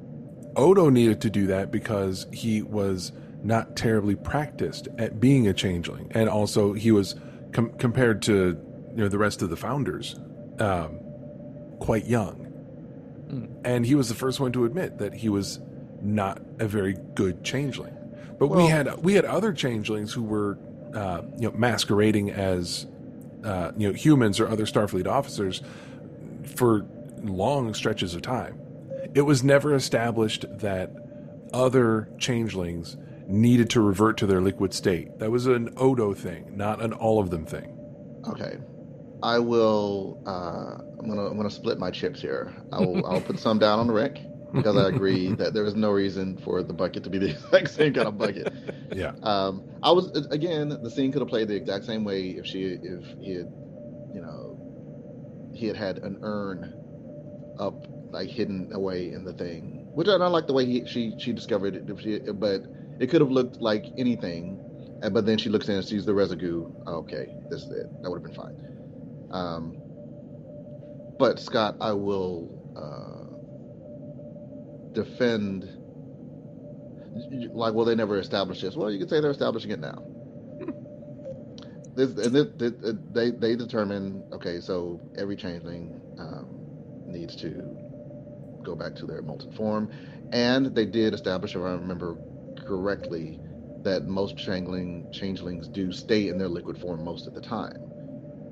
O: Odo needed to do that because he was not terribly practiced at being a changeling, and also he was com- compared to you know the rest of the founders, um, quite young, and he was the first one to admit that he was not a very good changeling. But we had we had other changelings who were uh, you know masquerading as uh, you know humans or other Starfleet officers for long stretches of time. It was never established that other changelings needed to revert to their liquid state. That was an Odo thing, not an all of them thing.
C: Okay, I will. Uh, I'm gonna I'm gonna split my chips here. I'll I'll put some down on the Rick because I agree that there is no reason for the bucket to be the exact same kind of bucket.
O: Yeah.
C: Um, I was again. The scene could have played the exact same way if she if he had, you know, he had had an urn up like hidden away in the thing, which I don't like the way he she she discovered it. If she, but it could have looked like anything. And but then she looks in and sees the residue. Okay, this is it. That would have been fine. Um, but Scott, I will uh, defend. Like, well, they never established this. Well, you could say they're establishing it now. this, and this, this, they they determine okay, so every changeling um, needs to go back to their molten form, and they did establish, if I remember correctly, that most changeling changelings do stay in their liquid form most of the time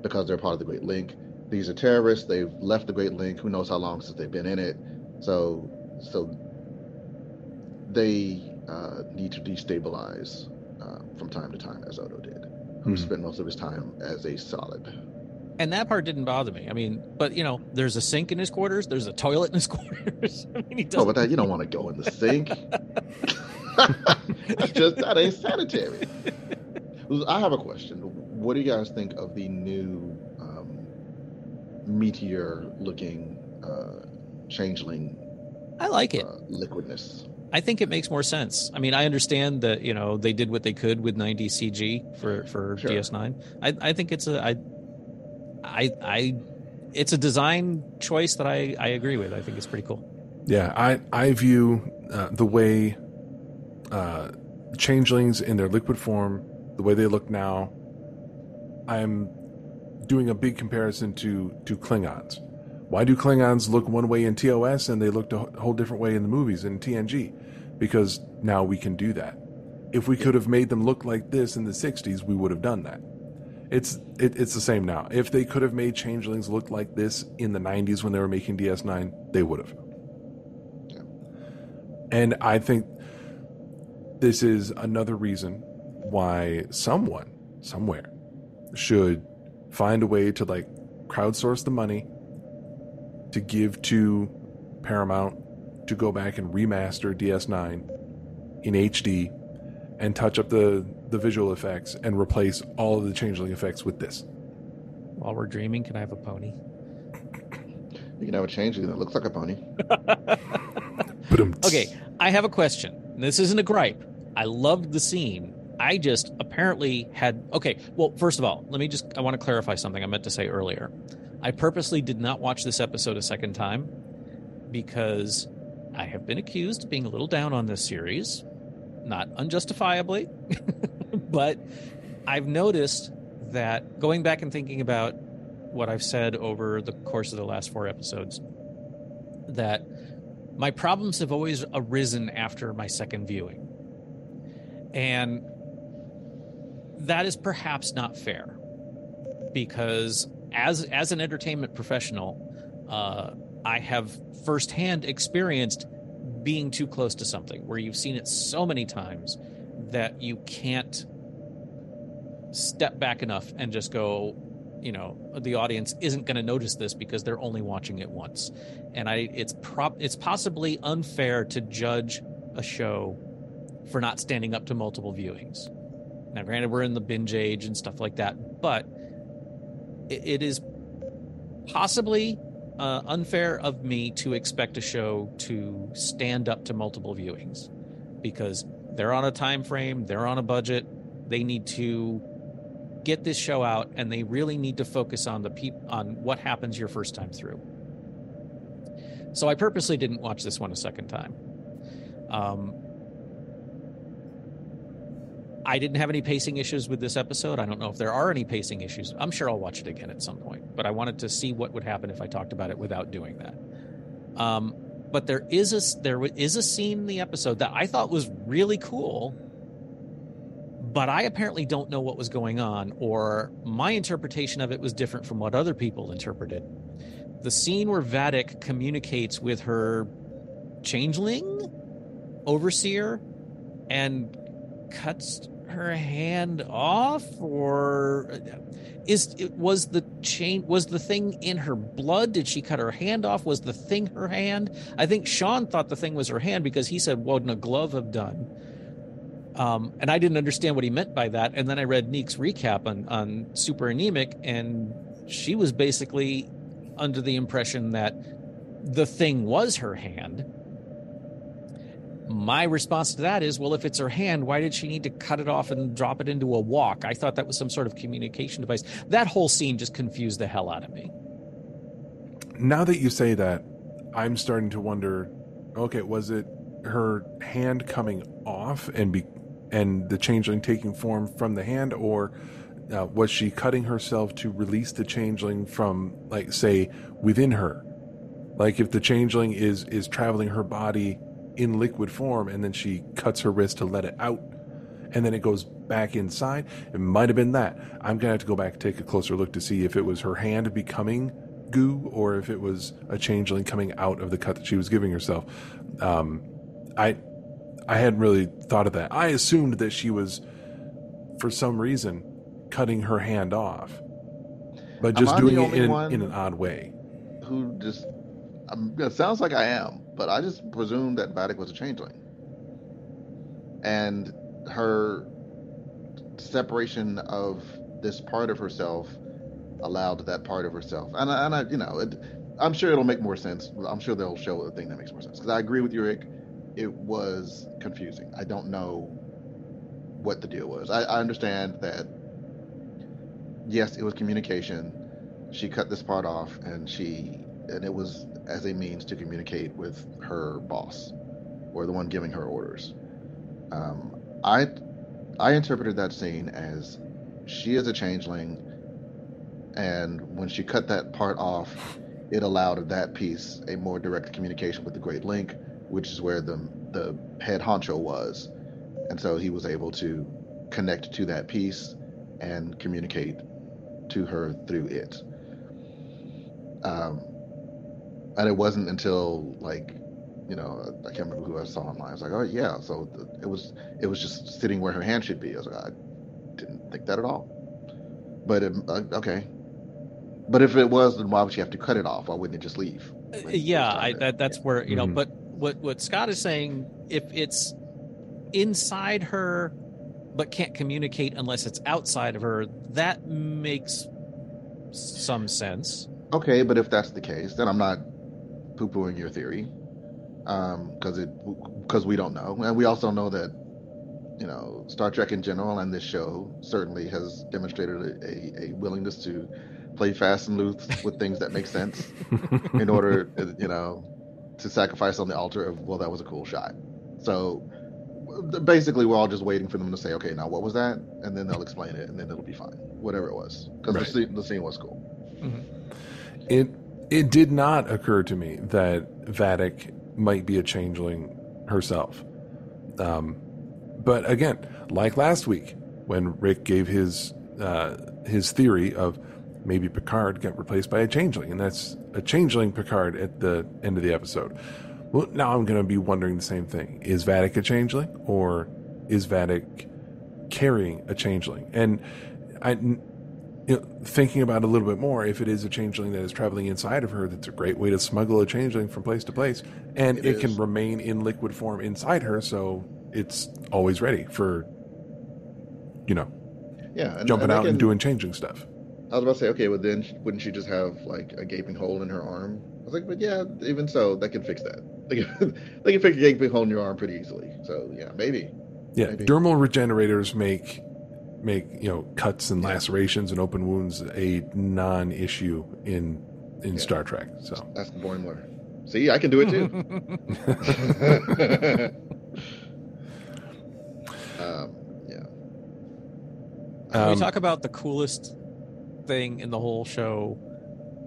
C: because they're part of the Great Link. These are terrorists. They've left the Great Link. Who knows how long since they've been in it? So, so they uh, need to destabilize uh, from time to time, as Odo did, who
O: Mhm.
C: spent most of his time as a solid.
Q: And that part didn't bother me. I mean, but you know, there's a sink in his quarters. There's a toilet in his quarters. I mean, he.
C: Oh, but that you don't want to go in the sink. That's just that ain't sanitary. I have a question. What do you guys think of the new um, meteor-looking uh, changeling
Q: I like it.
C: uh, liquidness?
Q: I think it makes more sense. I mean, I understand that you know they did what they could with 90 CG for for
C: Sure.
Q: DS9. I I think it's a I I I it's a design choice that I I agree with. I think it's pretty cool.
O: Yeah, I I view uh, the way uh, changelings in their liquid form, the way they look now. I'm doing a big comparison to to Klingons. Why do Klingons look one way in TOS and they looked a whole different way in the movies in TNG? Because now we can do that. If we could have made them look like this in the '60s, we would have done that. It's it, it's the same now. If they could have made changelings look like this in the '90s when they were making DS9, they would have. And I think this is another reason why someone somewhere should find a way to like crowdsource the money to give to Paramount to go back and remaster DS9 in HD and touch up the the visual effects and replace all of the changeling effects with this.
Q: While we're dreaming, can I have a pony?
C: You can have a changeling that looks like a pony.
Q: Okay, I have a question. This isn't a gripe. I loved the scene. I just apparently had okay. Well, first of all, let me just I want to clarify something I meant to say earlier. I purposely did not watch this episode a second time because I have been accused of being a little down on this series, not unjustifiably, but I've noticed that going back and thinking about what I've said over the course of the last four episodes, that my problems have always arisen after my second viewing. And that is perhaps not fair because as as an entertainment professional, uh, I have firsthand experienced being too close to something where you've seen it so many times that you can't step back enough and just go, you know, the audience isn't going to notice this because they're only watching it once. And I, it's prop, it's possibly unfair to judge a show for not standing up to multiple viewings. Now, granted, we're in the binge age and stuff like that, but it, is possibly uh, unfair of me to expect a show to stand up to multiple viewings because they're on a time frame, they're on a budget, they need to get this show out, and they really need to focus on the peop- on what happens your first time through. So I purposely didn't watch this one a second time. Um, I didn't have any pacing issues with this episode. I don't know if there are any pacing issues. I'm sure I'll watch it again at some point, but I wanted to see what would happen if I talked about it without doing that. Um, but there is a there is a scene in the episode that I thought was really cool but I apparently don't know what was going on, or my interpretation of it was different from what other people interpreted. The scene where Vadic communicates with her changeling overseer and cuts her hand off or is it was the chain was the thing in her blood? Did she cut her hand off? Was the thing her hand? I think sean thought the thing was her hand because he said what would a glove have done? Um, and i didn't understand what he meant by that. And then i read neek's recap on on super anemic and she was basically under the impression that the thing was her hand my response to that is well if it's her hand why did she need to cut it off and drop it into a walk? I thought that was some sort of communication device. That whole scene just confused the hell out of me.
O: Now that you say that i'm starting to wonder okay was it her hand coming off and be and the changeling taking form from the hand or uh, was she cutting herself to release the changeling from like say within her? Like if the changeling is is traveling her body in liquid form and then she cuts her wrist to let it out and then it goes back inside. It might have been that. I'm going to have to go back and take a closer look to see if it was her hand becoming goo or if it was a changeling coming out of the cut that she was giving herself. Um, I I hadn't really thought of that. I assumed that she was, for some reason, cutting her hand off, but just doing it in, in an odd way.
C: Who just um, it sounds like I am, but I just presumed that Vadic was a changeling. And her separation of this part of herself allowed that part of herself. And, I, and I, you know, it, I'm sure it'll make more sense. I'm sure they'll show a thing that makes more sense. Because I agree with you. It was confusing. I don't know what the deal was. I, I understand that, yes, it was communication. She cut this part off and she, and it was as a means to communicate with her boss or the one giving her orders. Um, I I interpreted that scene as she is a changeling, and when she cut that part off, it allowed that piece a more direct communication with the Great Link, which is where the the head honcho was, and so he was able to connect to that piece and communicate to her through it. Um, and it wasn't until like you know I can't remember who I saw online. I was like, oh yeah, so it was it was just sitting where her hand should be. I was like, I didn't think that at all. But it, uh, okay, but if it was, then why would she have to cut it off? Why wouldn't it just leave?
Q: Like, yeah, I, that that's where you know. Mm-hmm. But what what Scott is saying, if it's inside her, but can't communicate unless it's outside of her, that makes some sense.
C: Okay, but if that's the case, then I'm not poo pooing your theory because um, it because we don't know, and we also know that you know Star Trek in general and this show certainly has demonstrated a, a, a willingness to play fast and loose with things that make sense in order you know to sacrifice on the altar of well that was a cool shot. So basically we're all just waiting for them to say okay now what was that and then they'll explain it and then it'll be fine whatever it was because right. the, scene, the scene was cool.
O: Mm-hmm. It it did not occur to me that Vadic might be a changeling herself. Um, but again, like last week when Rick gave his uh, his theory of maybe Picard got replaced by a changeling, and that's a changeling Picard at the end of the episode. Well, now I'm going to be wondering the same thing: Is Vadic a changeling, or is Vadic carrying a changeling? And I you know, thinking about it a little bit more, if it is a changeling that is traveling inside of her, that's a great way to smuggle a changeling from place to place, and it, it can remain in liquid form inside her, so it's always ready for, you know,
C: yeah,
O: and, jumping and out can, and doing changing stuff.
C: I was about to say, okay, but then wouldn't she just have like a gaping hole in her arm? I was like, but yeah, even so, that can fix that. They can, they can fix a gaping hole in your arm pretty easily. So yeah, maybe.
O: Yeah,
C: maybe.
O: dermal regenerators make make you know cuts and lacerations and open wounds a non-issue in in yeah. Star Trek. So
C: ask Boimler. See, I can do it too. um, yeah.
Q: Um, we talk about the coolest thing in the whole show,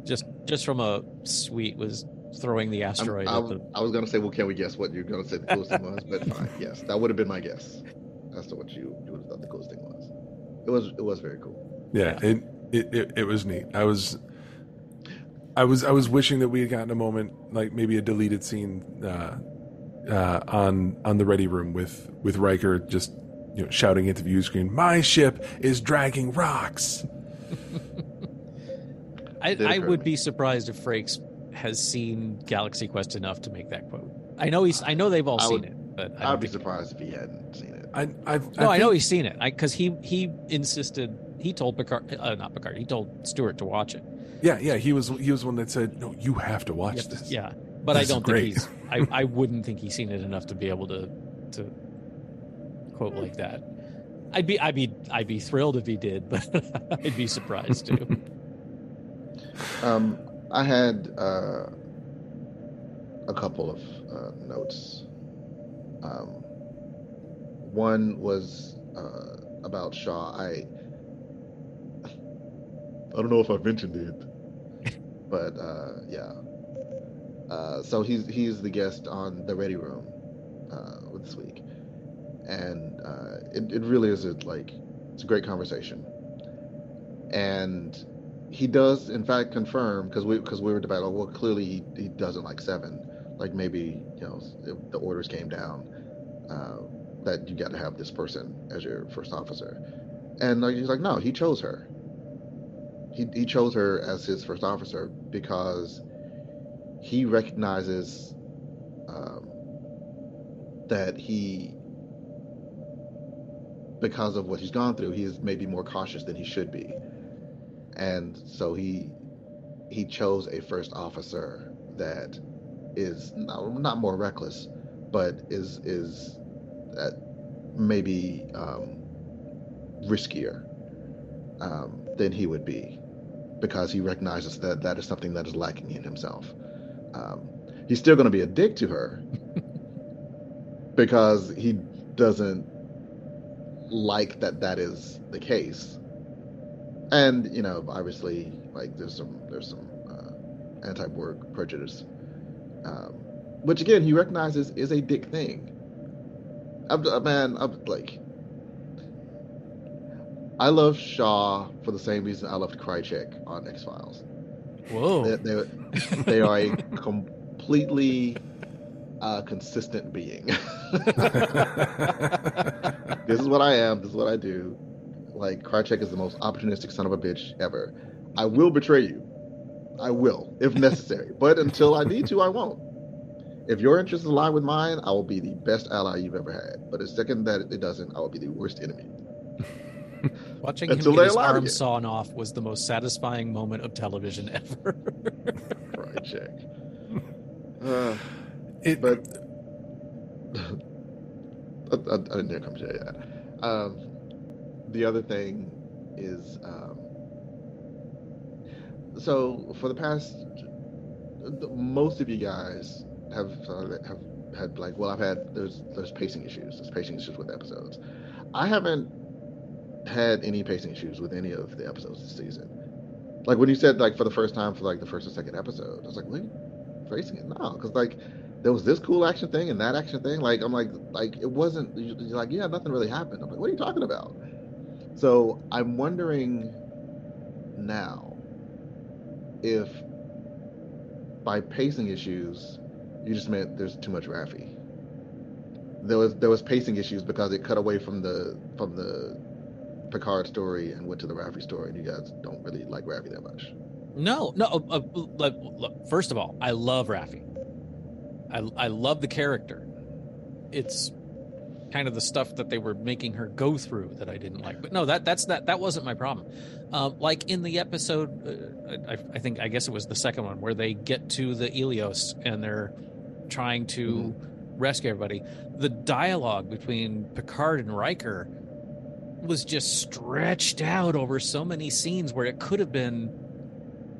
Q: just just from a suite was throwing the asteroid.
C: I,
Q: the...
C: I was going to say, well, can we guess what you're going to say the coolest thing was? But fine, yes, that would have been my guess. as to what you you would have thought the coolest thing was. It was it was very cool.
O: Yeah, It, it it it was neat. I was. I was I was wishing that we had gotten a moment like maybe a deleted scene uh, uh, on on the ready room with with Riker just you know shouting into the view screen, "My ship is dragging rocks."
Q: I, I would
C: to
Q: be surprised if Frakes has seen Galaxy Quest enough to make that quote. I know he's. I know they've all
C: I
Q: seen
C: would-
Q: it, but I
C: I'd be
Q: think-
C: surprised if he hadn't seen it.
O: I I've,
Q: No, I, know he's seen it. Because he he insisted. He told Picard, uh, not Picard. He told Stewart to watch it.
O: Yeah, yeah. He was he was one that said, "No, you have to watch
Q: You have to-
O: this."
Q: yeah, but I
O: This is
Q: don't think he's. I, I wouldn't think he's seen it enough to be able to to quote like that. I'd be I'd be I'd be thrilled if he did, but I'd be surprised too.
C: Um, I had uh, a couple of uh, notes. Um, one was uh, about Shaw. I I don't know if I mentioned it, but uh, yeah. Uh, so he's he's the guest on the Ready Room uh, this week, and uh, it it really is a, like it's a great conversation, and he does in fact confirm because we because we were debating. Well, clearly he, he doesn't like seven. Like maybe you know the orders came down uh, that you got to have this person as your first officer, and like, he's like, no, he chose her. He he chose her as his first officer because he recognizes um, that he because of what he's gone through, he is maybe more cautious than he should be and so he he chose a first officer that is not, not more reckless but is is uh, maybe um, riskier um, than he would be because he recognizes that that is something that is lacking in himself. Um, he's still going to be a dick to her because he doesn't like that that is the case. And you know obviously like there's some there's some uh, anti-Borg prejudice um, which again he recognizes is a dick thing I'm, man I'm like I love Shaw for the same reason I loved Krycek on X Files.
Q: Whoa,
C: they, they, they are a completely uh, consistent being. this is what I am. This is what I do. Like Krycek is the most opportunistic son of a bitch ever. I will betray you. I will, if necessary. but until I need to, I won't. If your interests align with mine, I will be the best ally you've ever had. But the second that it doesn't, I will be the worst enemy.
Q: Watching him
C: Until
Q: get
C: they
Q: his arm
C: it.
Q: sawn off was the most satisfying moment of television ever.
C: Krycek. Uh,
O: it,
C: but I, I, I didn't hear come to yet. Um, the other thing is, um, so for the past, most of you guys have uh, have had like, well, I've had there's there's pacing issues. There's pacing issues with episodes. I haven't had any pacing issues with any of the episodes this season. Like when you said like for the first time for like the first or second episode, I was like, what? Pacing it? No, because like there was this cool action thing and that action thing. Like I'm like like it wasn't. You're like yeah, nothing really happened. I'm like, what are you talking about? So I'm wondering now if by pacing issues you just meant there's too much Raffi. There was there was pacing issues because it cut away from the from the Picard story and went to the Raffi story, and you guys don't really like Raffi that much.
Q: No, no. Uh, uh, look, look, first of all, I love Raffi. I I love the character. It's kind of the stuff that they were making her go through that I didn't like. But no, that that's that that wasn't my problem. Um, like in the episode, uh, I, I think I guess it was the second one where they get to the Eleos and they're trying to rescue everybody. The dialogue between Picard and Riker was just stretched out over so many scenes where it could have been,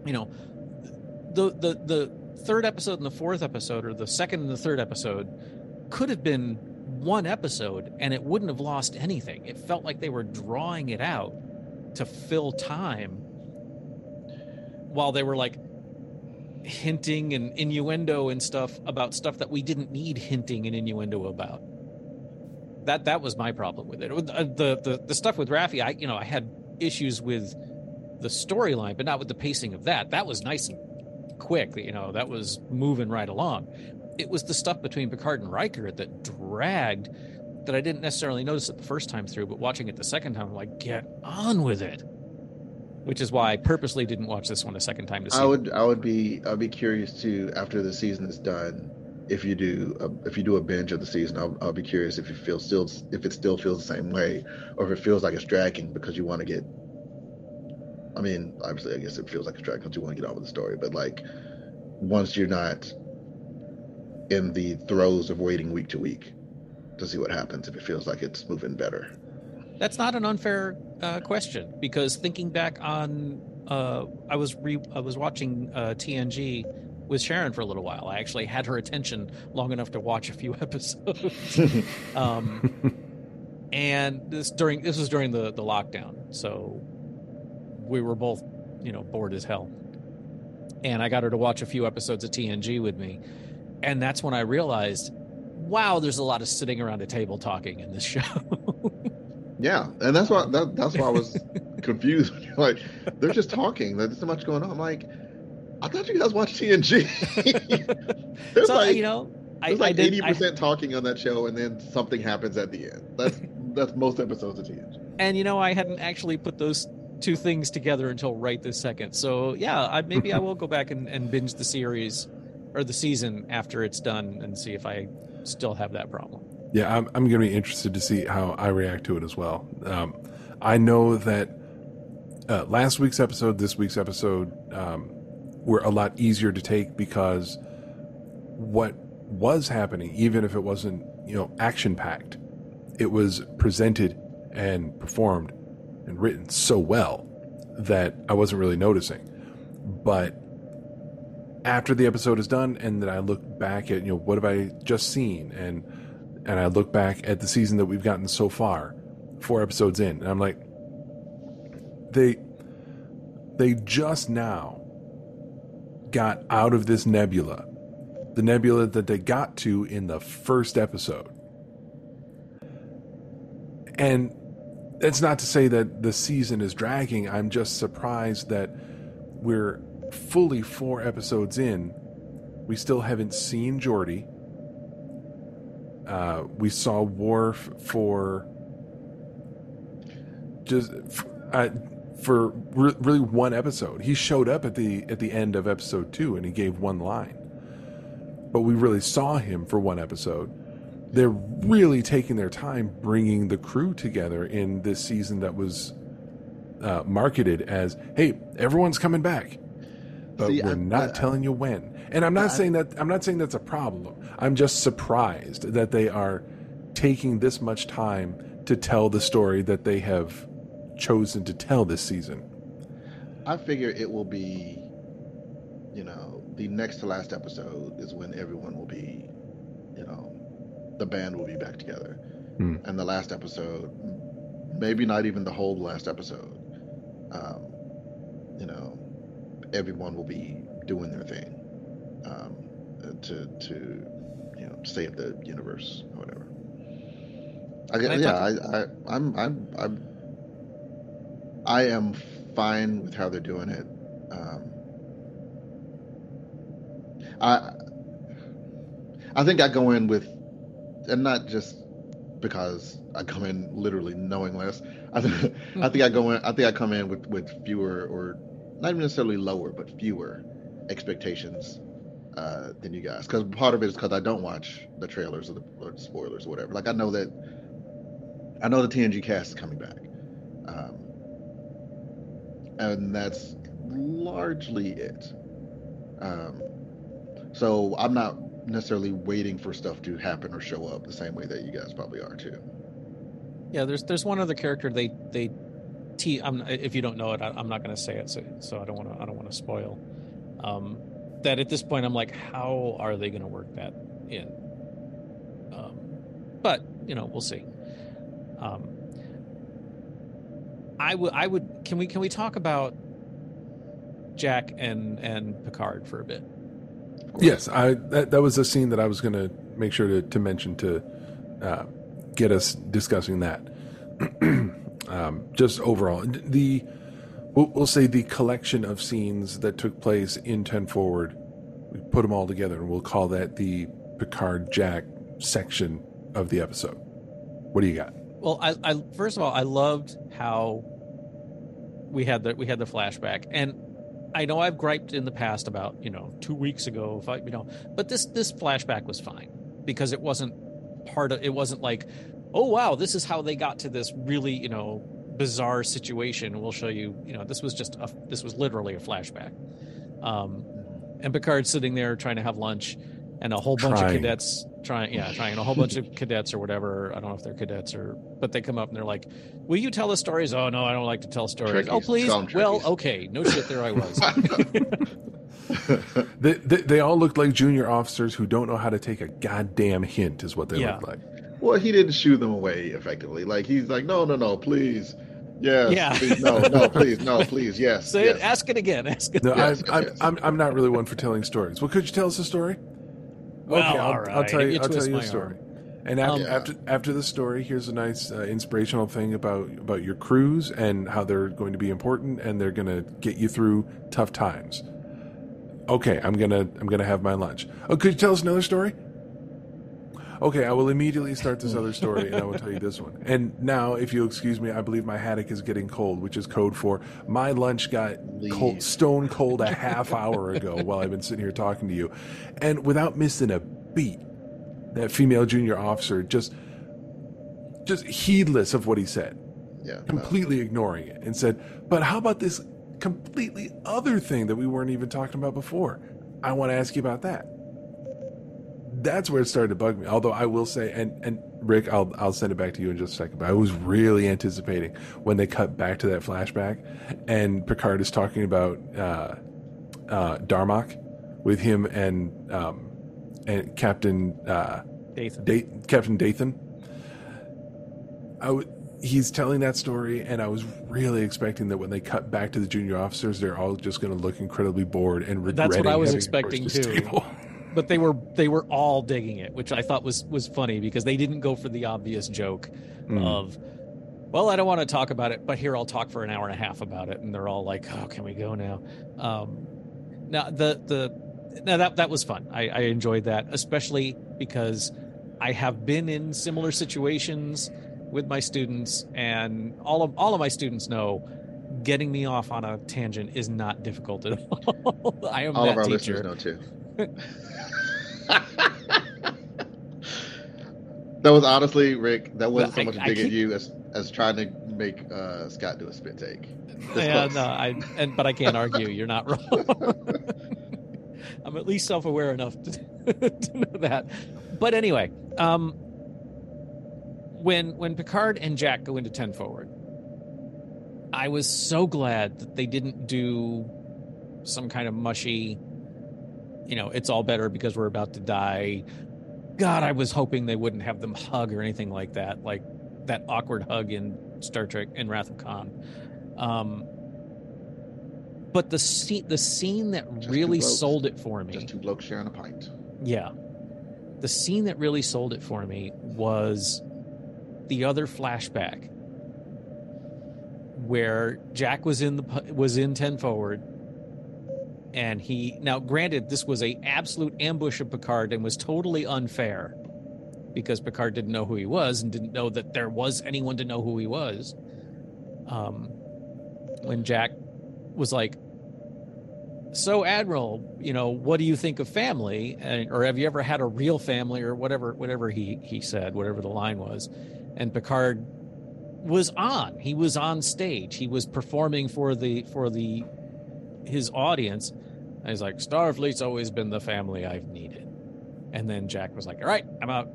Q: you know, the the the third episode and the fourth episode, or the second and the third episode, could have been one episode and it wouldn't have lost anything. It felt like they were drawing it out to fill time while they were like hinting and innuendo and stuff about stuff that we didn't need hinting and innuendo about. that that was my problem with it. Uh, the the the stuff with Raffi, I you know I had issues with the storyline, but not with the pacing of that. That was nice and quick. You know, that was moving right along. It was the stuff between Picard and Riker that dragged. That I didn't necessarily notice it the first time through, but watching it the second time, I'm like, get on with it. Which is why I purposely didn't watch this one a second time to see.
C: I would I would be I'd be curious to after the season is done if you do a, if you do a binge of the season I'll, I'll be curious if you feel still if it still feels the same way or if it feels like it's dragging because you want to get I mean obviously I guess it feels like it's dragging because you want to get on with the story but like once you're not in the throes of waiting week to week to see what happens if it feels like it's moving better
Q: That's not an unfair uh, question because thinking back on, uh, I was re- I was watching uh, TNG with Sharon for a little while. I actually had her attention long enough to watch a few episodes. um, and this during this was during the the lockdown, so we were both you know bored as hell. And I got her to watch a few episodes of TNG with me, and that's when I realized, wow, there's a lot of sitting around a table talking in this show.
C: Yeah, and that's why that, that's why I was confused. like they're just talking. There's so much going on. I'm like, I thought you guys watched TNG. there's
Q: So,
C: like
Q: you know,
C: there's
Q: I
C: like eighty percent talking on that show, and then something happens at the end. That's that's most episodes of TNG.
Q: and you know i hadn't actually put those two things together until right this second so yeah I, maybe i will go back and, and binge the series or the season after it's done and see if i still have that problem
O: Yeah, I'm, I'm going to be interested to see how I react to it as well. Um, I know that uh, last week's episode, this week's episode, um, were a lot easier to take because what was happening, even if it wasn't, you know, action packed, it was presented and performed and written so well that I wasn't really noticing. But after the episode is done, and then I look back at, you know, what have I just seen, and and I look back at the season that we've gotten so far, four episodes in, and I'm like, they they just now got out of this nebula, the nebula that they got to in the first episode. And that's not to say that the season is dragging. I'm just surprised that we're fully four episodes in. We still haven't seen Geordi. Uh, we saw Worf for just uh, for re- really one episode. He showed up at the at the end of episode two, and he gave one line. But we really saw him for one episode. They're really taking their time bringing the crew together in this season that was uh, marketed as, "Hey, everyone's coming back," but
C: See,
O: we're
C: I-
O: not
C: I-
O: telling you when. And I'm not saying that I'm not saying that's a problem. I'm just surprised that they are taking this much time to tell the story that they have chosen to tell this season.
C: I figure it will be, you know, the next to last episode is when everyone will be, you know, the band will be back together.
O: Hmm.
C: And the last episode, maybe not even the whole last episode, um, you know, everyone will be doing their thing um, to, to, you know, save the universe or whatever. I, yeah, I, I, I'm, I'm, I'm, I am fine with how they're doing it. Um, I, I think I go in with, and not just because I come in literally knowing less. I think, I think I go in. I think I come in with with fewer, or not even necessarily lower, but fewer expectations uh, than you guys. Because part of it is because I don't watch the trailers or the, or the spoilers or whatever. Like I know that, I know the TNG cast is coming back, um, and that's largely it. Um, so I'm not necessarily waiting for stuff to happen or show up the same way that you guys probably are too.
Q: Yeah, there's there's one other character they they te- I'm, if you don't know it, I, I'm not going to say it, so, so I don't want to I don't want to spoil. Um, that at this point, I'm like, how are they going to work that in? Um, but you know, we'll see. Um, I would I would can we can we talk about Jack and and Picard for a bit?
O: Yes, I that, that was a scene that I was going to make sure to, to mention to uh, get us discussing that. um, just overall, the we'll, we'll say the collection of scenes that took place in Ten Forward. We put them all together, and we'll call that the Picard Jack section of the episode. What do you got?
Q: Well, I, I first of all, I loved how we had the we had the flashback, and I know I've griped in the past about you know two weeks ago, I, you know, but this this flashback was fine because it wasn't part of it wasn't like, oh wow, this is how they got to this really you know bizarre situation. We'll show you, you know, this was just a this was literally a flashback. Um, and Picard's sitting there trying to have lunch, and a whole bunch
O: Trying.
Q: of cadets trying, yeah, trying, and a whole bunch of cadets or whatever. I don't know if they're cadets or, but they come up and they're like, "Will you tell us stories?" Oh no, I don't like to tell stories.
C: Trekkies.
Q: Oh please. Well, okay, no shit. There I was.
O: They, they, they all looked like junior officers who don't know how to take a goddamn hint, is what they
Q: Yeah.
O: look like.
C: Well, he didn't shoo them away effectively. Like he's like, no, no, no, please, yes,
Q: Yeah.
C: please, no, no, please, no, please, yes,
Q: Say
C: yes.
Q: it. Ask it again. Ask it.
O: No,
C: Yes,
O: I, I'm,
C: yes.
O: I'm, I'm not really one for telling stories. Well, could you tell us a story?
Q: Well,
O: okay, I'll,
Q: all
O: I'll tell you.
Q: you
O: I'll tell you a story.
Q: arm.
O: And after,
C: Um,
O: after after the story, here's a nice uh, inspirational thing about about your crews and how they're going to be important and they're going to get you through tough times. Okay, I'm gonna I'm gonna have my lunch. Oh, could you tell us another story? Okay, I will immediately start this other story and I will tell you this one. And now, if you'll excuse me, I believe my haddock is getting cold, which is code for my lunch got cold, stone cold a half hour ago while I've been sitting here talking to you. And without missing a beat, that female junior officer just just heedless of what he said
C: yeah, no.
O: completely ignoring it and said but how about this completely other thing that we weren't even talking about before i want to ask you about that that's where it started to bug me although i will say and and rick i'll i'll send it back to you in just a second but i was really anticipating when they cut back to that flashback and picard is talking about uh uh darmok with him and um and captain uh
Q: Dathon.
O: Da- Captain Dathon. I w- he's telling that story, and I was really expecting that when they cut back to the junior officers, they're all just going to look incredibly bored and regretting.
Q: That's what I was expecting too. But they were they were all digging it, which I thought was was funny because they didn't go for the obvious joke
O: Mm.
Q: of, well, I don't want to talk about it, but here I'll talk for an hour and a half about it, and they're all like, oh, can we go now? Um, now the the now that that was fun. I, I enjoyed that, especially because I have been in similar situations with my students, and all of all of my students know getting me off on a tangent is not difficult at all. I am
C: All
Q: that
C: of our
Q: teacher.
C: listeners know too. that was honestly, Rick. That wasn't so much a
Q: I
C: dig at
Q: keep-
C: you as as trying to make uh, Scott do a spit take. It's
Q: yeah,
C: close.
Q: no, I and but I can't argue. You're not wrong. I'm at least self-aware enough to, to know that. But anyway, um, when when Picard and Jack go into ten forward, I was so glad that they didn't do some kind of mushy. You know, it's all better because we're about to die. God, I was hoping they wouldn't have them hug or anything like that, like that awkward hug in Star Trek in Wrath of Khan. Um, but the scene, the scene that
C: Just
Q: really
C: blokes.
Q: sold it for me,
C: Just two blokes sharing a pint.
Q: yeah, the scene that really sold it for me was the other flashback where Jack was in the was in ten forward, and he now granted this was a absolute ambush of Picard and was totally unfair because Picard didn't know who he was and didn't know that there was anyone to know who he was. Um, when Jack was like, "So, Admiral, you know, what do you think of family? And, or have you ever had a real family, or whatever, whatever he he said, whatever the line was?" And Picard was on. He was on stage. He was performing for the for the his audience. And he's like, "Starfleet's always been the family I've needed." And then Jack was like, "All right, I'm out."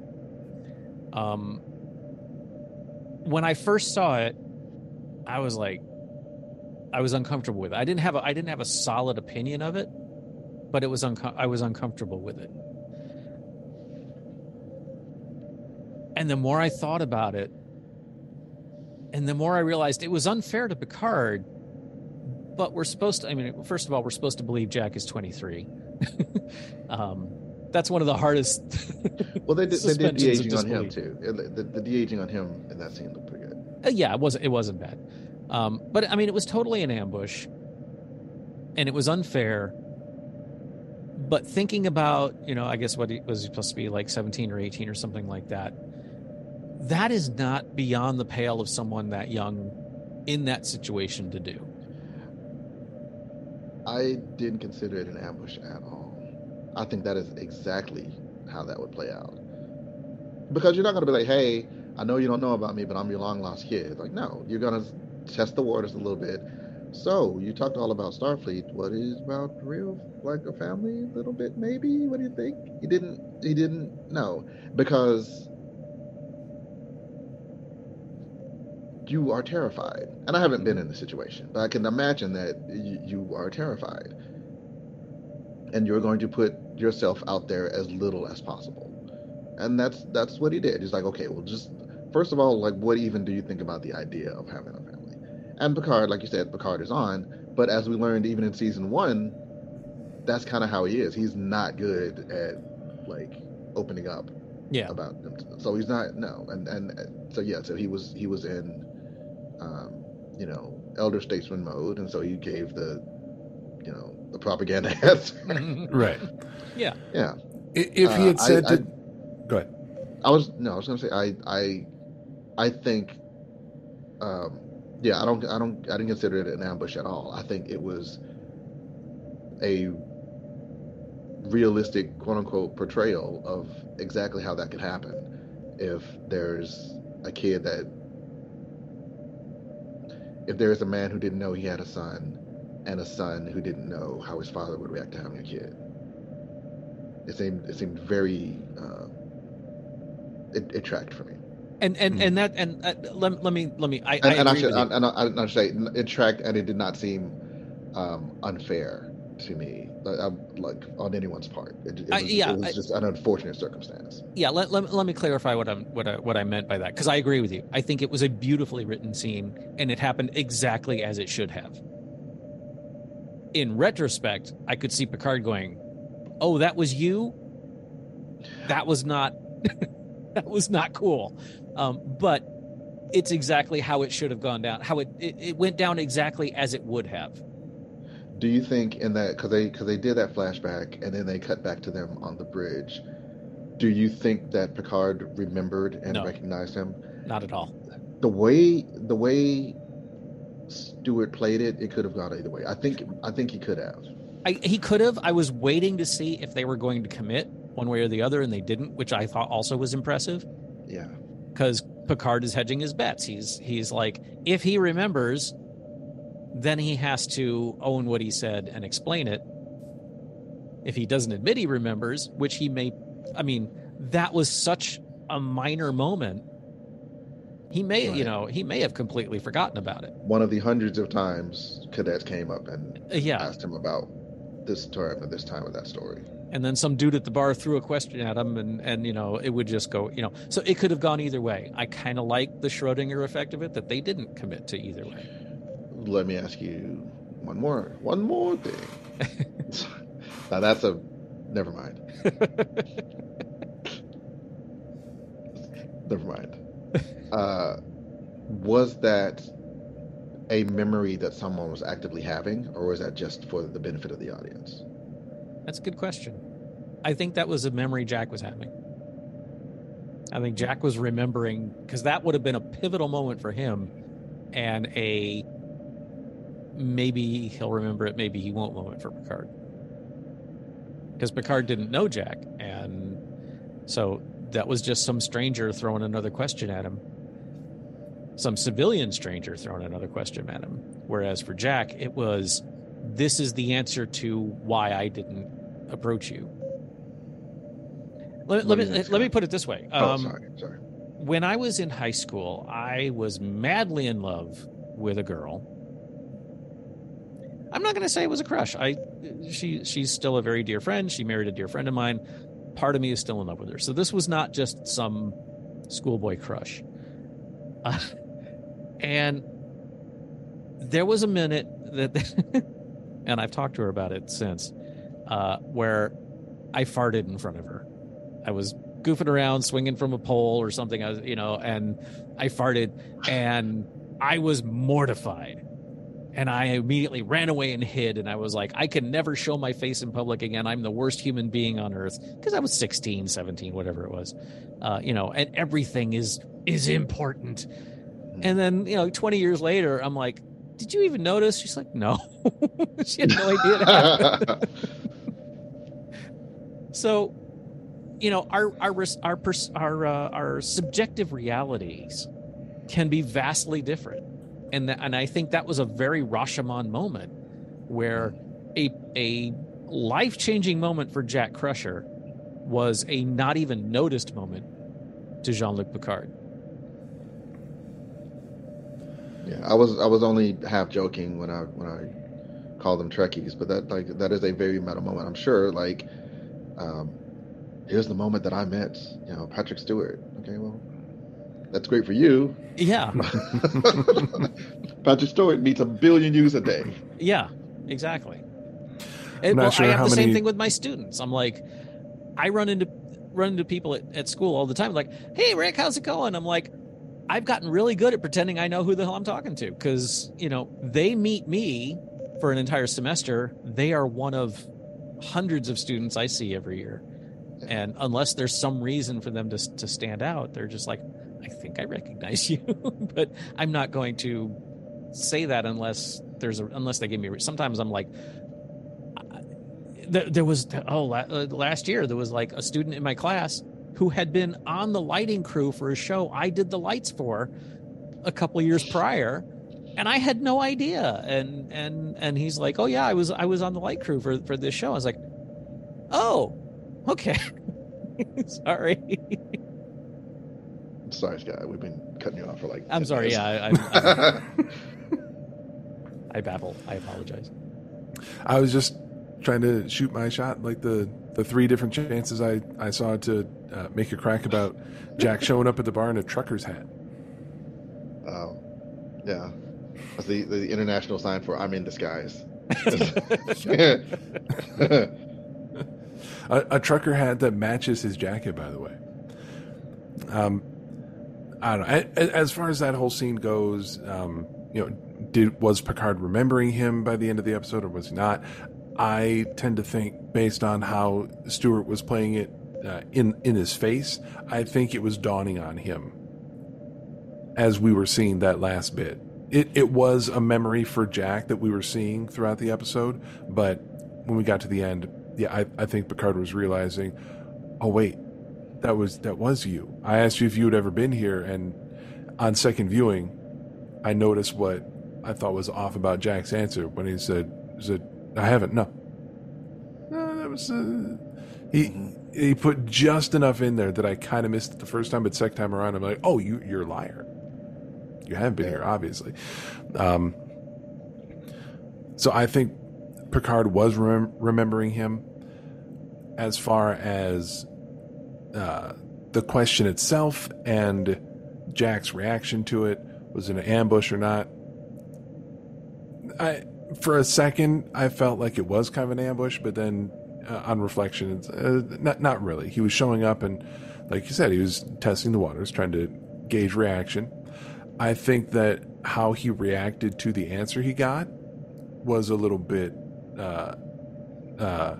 Q: Um, when I first saw it, I was like, I was uncomfortable with it. I didn't have a I didn't have a solid opinion of it, but it was unco- I was uncomfortable with it. And the more I thought about it, and the more I realized it was unfair to Picard, but we're supposed to I mean, first of all, we're supposed to believe Jack is 23. um that's one of the hardest.
C: Well, they did, they did de-aging on him too. The, the, the de-aging on him in that scene looked pretty good.
Q: Uh, yeah, it wasn't. It wasn't bad, um, but I mean, it was totally an ambush, and it was unfair. But thinking about, you know, I guess what he was he supposed to be like seventeen or eighteen or something like that. That is not beyond the pale of someone that young in that situation to do.
C: I didn't consider it an ambush at all. I think that is exactly how that would play out. Because you're not going to be like, hey, I know you don't know about me, but I'm your long lost kid. Like, no, you're going to test the waters a little bit. So, you talked all about Starfleet. What is about real, like a family, a little bit, maybe? What do you think? He didn't, he didn't know. Because you are terrified. And I haven't been in the situation, but I can imagine that you, you are terrified. And you're going to put yourself out there as little as possible. And that's that's what he did. He's like, okay, well just first of all, like what even do you think about the idea of having a family? And Picard, like you said, Picard is on, but as we learned even in season one, that's kind of how he is. He's not good at like opening up
Q: Yeah.
C: about them. So he's not no, and and so yeah, so he was he was in, um, you know, elder statesman mode, and so he gave the, you know, the propaganda answer.
O: Right.
Q: Yeah.
C: Yeah.
O: If he
C: Uh,
O: had said
C: I,
O: to, go ahead.
C: I, I was no, I was gonna say I I I think, um, yeah, I don't I don't I didn't consider it an ambush at all. I think it was a realistic quote unquote portrayal of exactly how that could happen if there's a kid that if there is a man who didn't know he had a son and a son who didn't know how his father would react to having a kid it seemed it seemed very uh, it, it tracked for me.
Q: And and and that and uh, let, let me let me I,
C: and,
Q: I
C: and I should and I, I, I should say it tracked and it did not seem um, unfair to me like, on anyone's part. It, it was,
Q: I- yeah,
C: it was just an unfortunate circumstance.
Q: Yeah let, let, let me clarify what i'm what I, what I meant by that because i agree with you. I think it was a beautifully written scene and it happened exactly as it should have. In retrospect i could see picard going oh that was you? That was not that was not cool. Um, but it's exactly how it should have gone down how it, it it went down exactly as it would have
C: do you think in that because they because they did that flashback and then they cut back to them on the bridge do you think that picard remembered and
Q: No.
C: recognized him
Q: not at all
C: the way the way Stewart played it, it could have gone either way. I think I think he could have.
Q: I, he could have. I was waiting to see if they were going to commit one way or the other, and they didn't, which I thought also was impressive.
C: Yeah.
Q: Because Picard is hedging his bets. He's he's like, if he remembers, then he has to own what he said and explain it. If he doesn't admit he remembers, which he may, I mean, that was such a minor moment. He may, you know, he may have completely forgotten about it.
C: One of the hundreds of times cadets came up and
Q: yeah.
C: asked him about this term and this time of that story.
Q: and then some dude at the bar threw a question at him and and you know it would just go you know so it could have gone either way i kind of like the schrodinger effect of it that they didn't commit to either way
C: Let me ask you one more one more thing. now that's a never mind. never mind. Uh, was that a memory that someone was actively having, or was that just for the benefit of the audience?
Q: that's a good question i think that was a memory jack was having i think jack was remembering because that would have been a pivotal moment for him and a maybe he'll remember it maybe he won't moment for picard. Because picard didn't know jack and so that was just some stranger throwing another question at him. Some civilian stranger throwing another question at him. Whereas for jack it was this is the answer to why i didn't approach you. Let, let me let me put it this way.
C: Oh,
Q: Um,
C: sorry, sorry.
Q: when I was in high school, I was madly in love with a girl. I'm not going to say it was a crush. I she she's still a very dear friend. She married a dear friend of mine. Part of me is still in love with her. So this was not just some schoolboy crush. Uh, and there was a minute that and I've talked to her about it since uh, where I farted in front of her. I was goofing around, swinging from a pole or something. I was, you know, and I farted, and I was mortified. And I immediately ran away and hid. And I was like, I can never show my face in public again. I'm the worst human being on earth because I was 16, 17, whatever it was. Uh, you know, and everything is is important. And then, you know, 20 years later, I'm like, did you even notice? She's like, no. she had no idea so, you know, our our our our uh, our subjective realities can be vastly different, and and I think that was a very Rashomon moment where a a life changing moment for Jack Crusher was a not even noticed moment to Jean Luc Picard.
C: Yeah, I was I was only half joking when I when I called them Trekkies, but that like that is a very meta moment. I'm sure like um, here's the moment that I met you know Patrick Stewart. Okay, well that's great for you.
Q: Yeah.
C: Patrick Stewart meets a billion views a day.
Q: Yeah, exactly.
O: I'm
Q: And, well,
O: sure
Q: I have
O: how
Q: the same thing with my students. I'm like, I run into run into people at, at school all the time. Like, hey, Rick, how's it going? I'm like, I've gotten really good at pretending I know who the hell I'm talking to because you know they meet me for an entire semester. They are one of hundreds of students I see every year, and unless there's some reason for them to to stand out, they're just like, I think I recognize you, but I'm not going to say that unless there's a unless they give me. Sometimes I'm like, there, there was oh uh, last year there was like a student in my class who had been on the lighting crew for a show I did the lights for a couple years prior and I had no idea. And and and he's like oh yeah I was I was on the light crew for for this show. I was like oh okay. Sorry
C: Sorry, Scott, we've been cutting you off for like.
Q: I'm sorry
C: minutes.
Q: yeah I I, I, I babble I apologize
O: I was just trying to shoot my shot, like the the three different chances I I saw to uh, make a crack about Jack showing up at the bar in a trucker's hat.
C: Oh, yeah. That's the, the international sign for I'm in disguise.
O: a, a trucker hat that matches his jacket, by the way. Um, I don't know. As far as that whole scene goes, um, you know, did was Picard remembering him by the end of the episode, or was he not? I tend to think, based on how Stewart was playing it uh, in in his face, I think it was dawning on him as we were seeing that last bit. It it was a memory for Jack that we were seeing throughout the episode, but when we got to the end, yeah, I, I think Picard was realizing, oh wait, that was that was you. I asked you if you had ever been here, and on second viewing, I noticed what I thought was off about Jack's answer when he said, "said I haven't." No, no, that was uh, he. He put just enough in there that I kind of missed it the first time, but second time around, I'm like, "Oh, you you're a liar. You haven't been here, obviously." Um, so I think Picard was rem- remembering him. As far as uh, the question itself and Jack's reaction to it was it an ambush or not? I for a second I felt like it was kind of an ambush, but then uh, on reflection, it's, uh, not not really. He was showing up and, like you said, he was testing the waters, trying to gauge reaction. I think that how he reacted to the answer he got was a little bit uh, uh,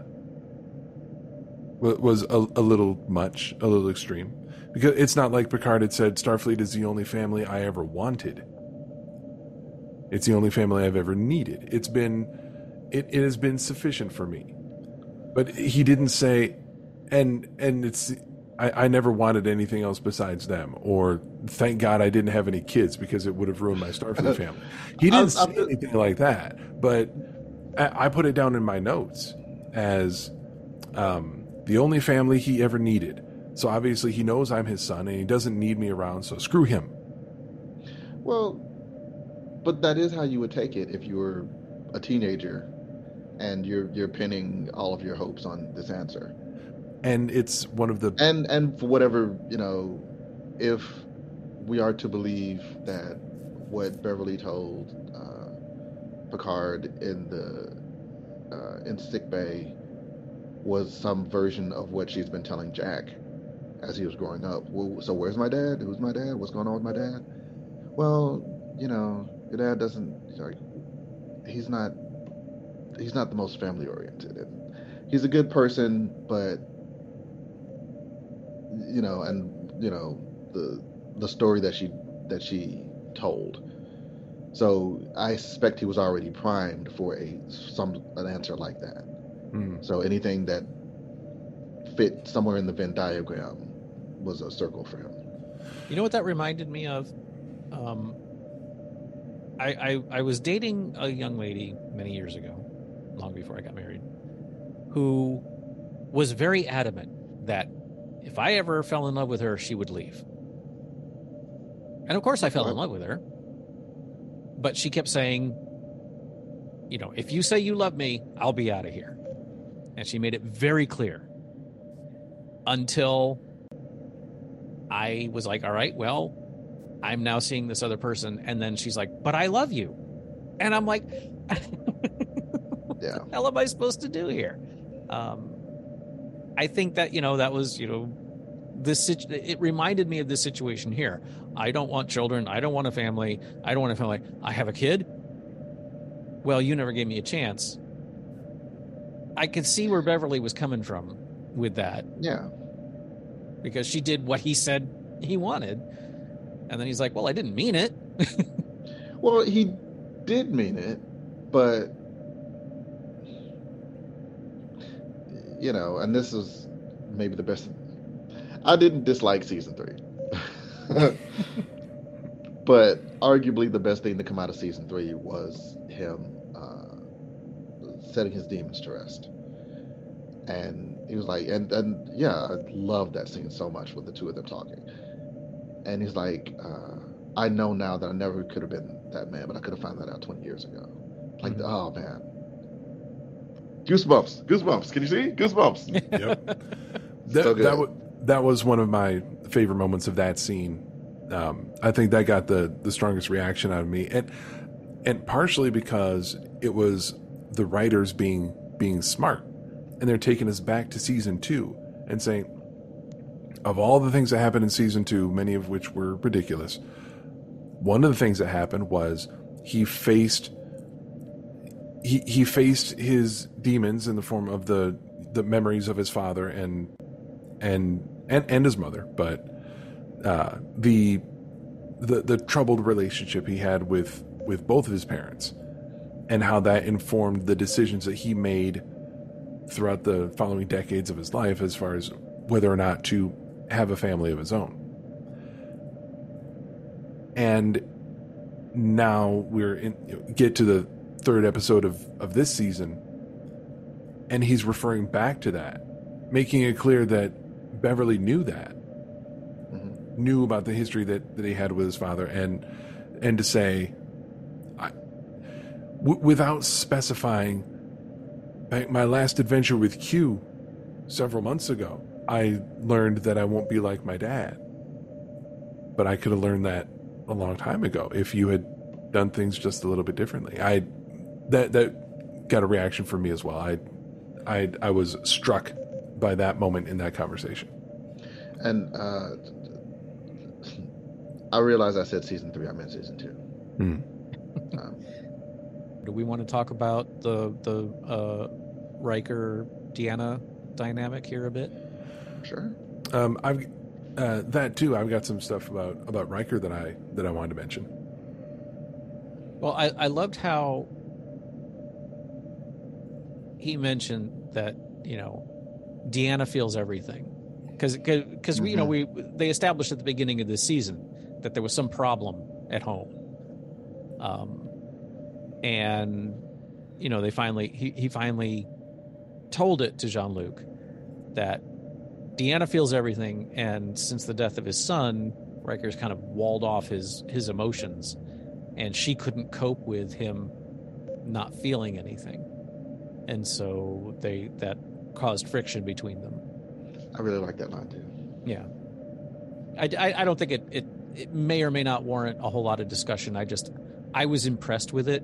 O: was a, a little much, a little extreme. Because it's not like Picard had said, Starfleet is the only family I ever wanted. It's the only family I've ever needed. It's been, it, it has been sufficient for me. But he didn't say, and and it's, I, I never wanted anything else besides them, or thank God I didn't have any kids because it would have ruined my Starfleet family. He didn't say anything like that, but I, I put it down in my notes as um, the only family he ever needed. So obviously he knows I'm his son and he doesn't need me around, so screw him.
C: Well, but that is how you would take it if you were a teenager and you're you're pinning all of your hopes on this answer.
O: And it's one of the
C: And and for whatever, you know, if we are to believe that what Beverly told uh, Picard in the uh, in sick bay was some version of what she's been telling Jack as he was growing up. Well, so where's my dad? Who's my dad? What's going on with my dad? Well, you know, your dad doesn't like he's not he's not the most family oriented he's a good person, but you know, and you know, the the story that she that she told. So I suspect he was already primed for a some an answer like that.
O: Mm.
C: So anything that fit somewhere in the Venn diagram was a circle for him.
Q: You know what that reminded me of? Um, I, I I was dating a young lady many years ago, long before I got married, who was very adamant that if I ever fell in love with her, she would leave. And of course, I fell in love with her. But she kept saying, you know, if you say you love me, I'll be out of here. And she made it very clear until I was like, all right, well, I'm now seeing this other person. And then she's like, but I love you. And I'm like,
C: yeah.
Q: the hell am I supposed to do here? Um, I think that, you know, that was, you know, this, it reminded me of this situation here. I don't want children. I don't want a family. I don't want a family. I have a kid. Well, you never gave me a chance. I could see where Beverly was coming from with that
C: Yeah.
Q: because she did what he said he wanted. And then he's like, well, I didn't mean it.
C: Well, he did mean it, but you know, and this is maybe the best. I didn't dislike season three, but arguably the best thing to come out of season three was him setting his demons to rest. And he was like, and and yeah, I love that scene so much with the two of them talking. And he's like, uh, I know now that I never could have been that man, but I could have found that out 20 years ago. Like, oh man, goosebumps, goosebumps. Can you see goosebumps?
O: Yep. That,
C: So
O: that, wa- that was one of my favorite moments of that scene. Um, I think that got the, the strongest reaction out of me, and and partially because it was the writers being being smart, and they're taking us back to season two and saying, of all the things that happened in season two, many of which were ridiculous, one of the things that happened was he faced he he faced his demons in the form of the the memories of his father and and and, and his mother, but uh, the the the troubled relationship he had with with both of his parents, and how that informed the decisions that he made throughout the following decades of his life, as far as whether or not to have a family of his own. And now we're in get to the third episode of of this season, and he's referring back to that, making it clear that Beverly knew that, mm-hmm. knew about the history that, that he had with his father, and and to say, w- without specifying, my last adventure with Q, several months ago, I learned that I won't be like my dad. But I could have learned that a long time ago if you had done things just a little bit differently. I that that got a reaction from me as well. I I I was struck by that moment in that conversation.
C: And uh, I realized I said season three. I meant season two.
O: Hmm.
C: Um,
Q: Do we want to talk about the the uh, Riker Deanna dynamic here a bit?
C: Sure.
O: Um, I've uh, that too. I've got some stuff about about Riker that I that I wanted to mention.
Q: Well, I, I loved how he mentioned that you know Deanna feels everything because because we you know we they established at the beginning of this season that there was some problem at home, um, and you know they finally he he finally told it to Jean Luc that Deanna feels everything, and since the death of his son, Riker's kind of walled off his his emotions, and she couldn't cope with him not feeling anything, and so they that caused friction between them.
C: I really like that line too.
Q: Yeah, I, I, I don't think it, it it may or may not warrant a whole lot of discussion. I just I was impressed with it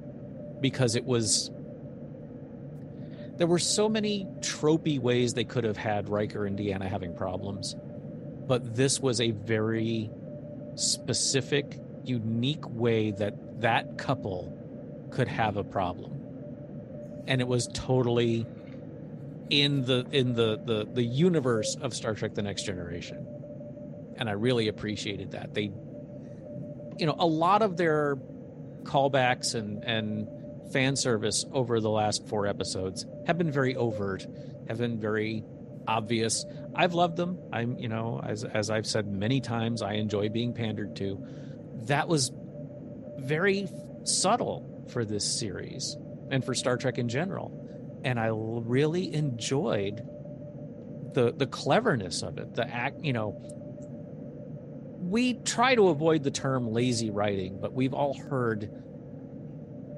Q: because it was there were so many tropey ways they could have had Riker and Deanna having problems, but this was a very specific, unique way that that couple could have a problem, and it was totally in the in the the the universe of Star Trek: The Next Generation, and I really appreciated that. They, you know, a lot of their callbacks and and fan service over the last four episodes have been very overt, have been very obvious. I've loved them. I'm, you know, as as I've said many times, I enjoy being pandered to. That was very subtle for this series and for Star Trek in general, and I really enjoyed the the cleverness of it. The act, you know, we try to avoid the term lazy writing, but we've all heard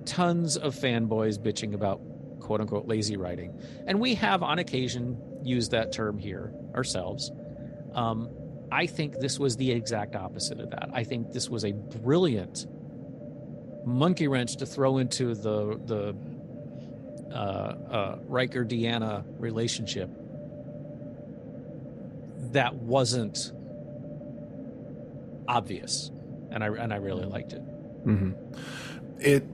Q: tons of fanboys bitching about quote unquote lazy writing. And we have on occasion used that term here ourselves. Um, I think this was the exact opposite of that. I think this was a brilliant monkey wrench to throw into the the uh, uh, Riker Deanna relationship that wasn't obvious, and I and I really liked it.
O: Mm-hmm. It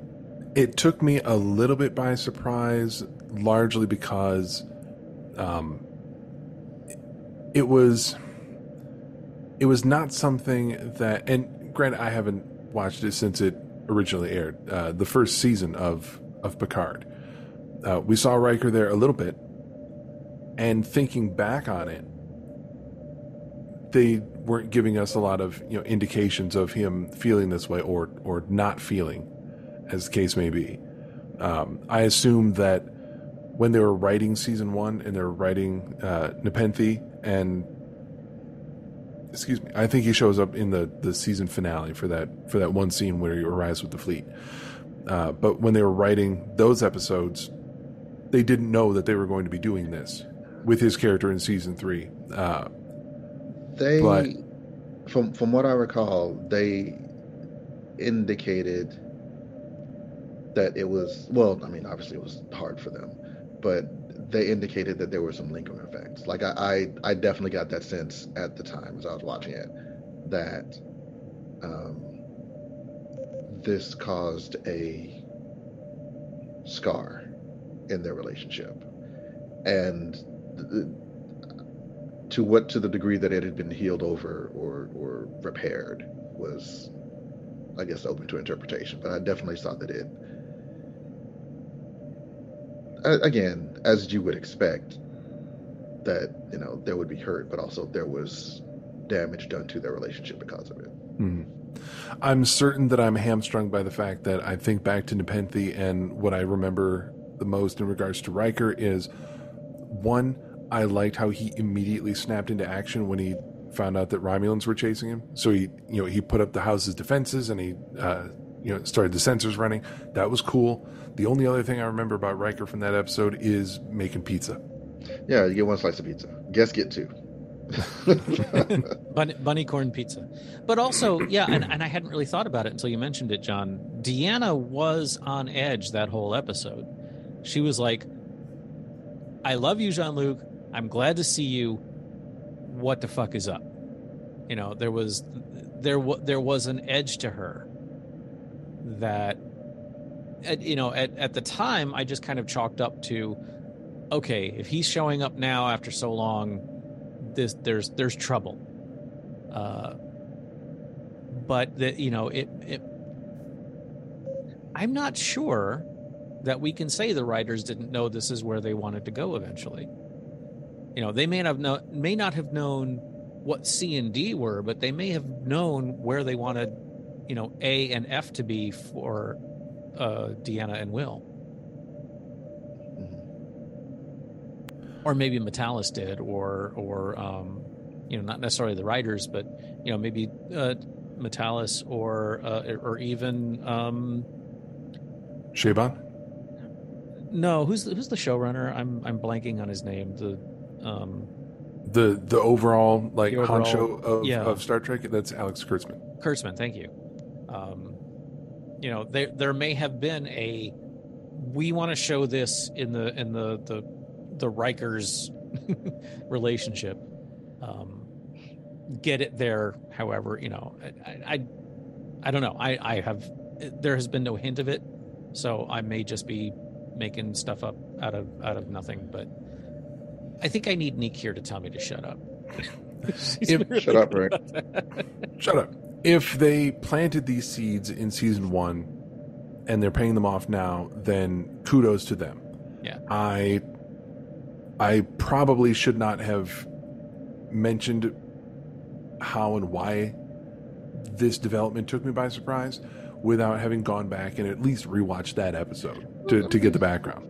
O: it took me a little bit by surprise, largely because um, it was it was not something that. And granted, I haven't watched it since it originally aired, uh, the first season of of Picard. Uh, we saw Riker there a little bit, and thinking back on it, they weren't giving us a lot of you know indications of him feeling this way or or not feeling as the case may be. Um, I assume that when they were writing season one and they were writing uh, Nepenthe and excuse me, I think he shows up in the, the season finale for that for that one scene where he arrives with the fleet. Uh, but when they were writing those episodes, they didn't know that they were going to be doing this with his character in season three. Uh,
C: they, but, from from what I recall, they indicated that it was well i mean obviously it was hard for them but they indicated that there were some lingering effects. Like i i, I definitely got that sense at the time as i was watching it that um, this caused a scar in their relationship. And to what to the degree that it had been healed over or or repaired was i guess open to interpretation but i definitely saw that it again, as you would expect, that you know there would be hurt, but also there was damage done to their relationship because of it.
O: Mm-hmm. I'm certain that I'm hamstrung by the fact that I think back to Nepenthe and what I remember the most in regards to Riker is one, I liked how he immediately snapped into action when he found out that Romulans were chasing him. So he, you know, he put up the house's defenses and he, uh, you know, started the sensors running. That was cool. The only other thing I remember about Riker from that episode is making pizza.
C: Yeah, you get one slice of pizza. Guess get two.
Q: bunny, bunny, corn pizza. But also, yeah, and, and I hadn't really thought about it until you mentioned it, John. Deanna was on edge that whole episode. She was like, I love you, Jean Luc. I'm glad to see you. What the fuck is up? You know, there was there there was an edge to her that at, you know, at, at the time, I just kind of chalked up to, okay, if he's showing up now after so long, this there's there's trouble. Uh, but that you know, it, it I'm not sure that we can say the writers didn't know this is where they wanted to go eventually. You know, they may not have know, may not have known what C and D were, but they may have known where they wanted, you know, A and F to be for uh, Deanna and Will. Or maybe Matalas did, or or um, you know, not necessarily the writers, but you know, maybe uh, Matalas or uh, or even um,
O: Chabon.
Q: No, who's the, who's the showrunner? I'm I'm blanking on his name. The um,
O: the the overall like the overall, honcho of,
Q: yeah.
O: of Star Trek. That's Alex Kurtzman.
Q: Kurtzman, thank you. Um, you know there there may have been a we want to show this in the in the the the Rikers relationship. Um, get it there. However, you know, I, I, I don't know. I, I have. There has been no hint of it, so I may just be making stuff up out of out of nothing. But I think I need Nick here to tell me to shut up.
O: If-
C: Shut up, Rick.
O: Shut up. If they planted these seeds in season one and they're paying them off now, then kudos to them.
Q: Yeah.
O: I I probably should not have mentioned how and why this development took me by surprise without having gone back and at least rewatched that episode to, to get the background.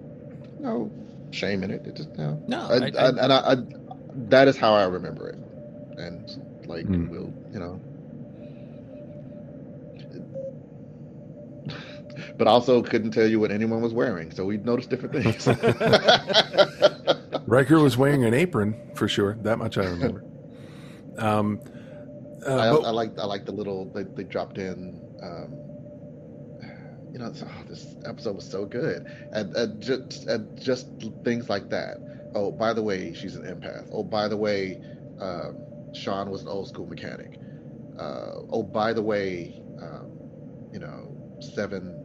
C: No shame in it. It just no.
Q: No,
C: I,
Q: I-
C: I, and I, I, that is how I remember it, and like
O: Hmm.
C: we'll, you know. But also couldn't tell you what anyone was wearing, so we noticed different things.
O: Riker was wearing an apron for sure. That much I remember. Um, uh,
C: I,
O: but-
C: I like I like the little they, they dropped in. Um, you know, oh, this episode was so good, and, and just and just things like that. Oh, by the way, she's an empath. Oh, by the way, um, Sean was an old school mechanic. Uh, oh, by the way, um, you know, Seven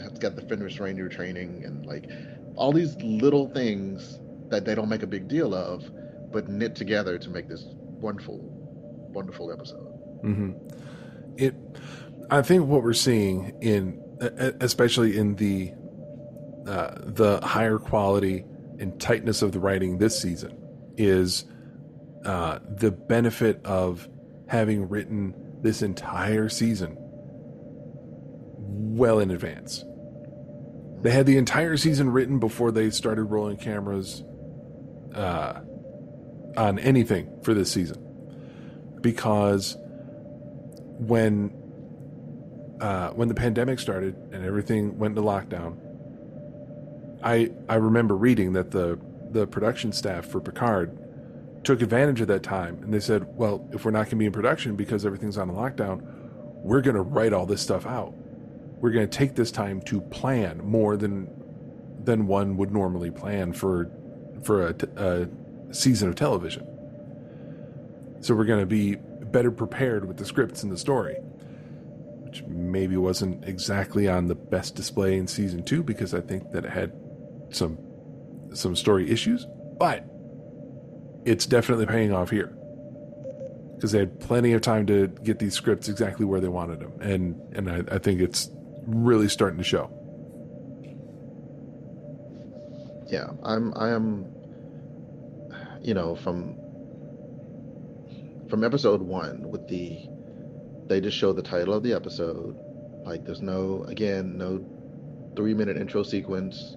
C: has got the Fenris Ranger training, and like all these little things that they don't make a big deal of, but knit together to make this wonderful, wonderful episode.
O: hmm It, I think what we're seeing in, especially in the, uh, the higher quality and tightness of the writing this season, is uh, the benefit of having written this entire season well in advance. They had the entire season written before they started rolling cameras uh, on anything for this season because when uh, when the pandemic started and everything went into lockdown, I I remember reading that the the production staff for Picard took advantage of that time and they said, well, if we're not going to be in production because everything's on lockdown, we're going to write all this stuff out. We're going to take this time to plan more than than one would normally plan for for a, t- a season of television. So we're going to be better prepared with the scripts and the story, which maybe wasn't exactly on the best display in season two because I think that it had some some story issues, but it's definitely paying off here because they had plenty of time to get these scripts exactly where they wanted them, and and I, I think it's really starting to show.
C: yeah i'm i am you know from from episode one with the they just show the title of the episode. Like there's no again no three minute intro sequence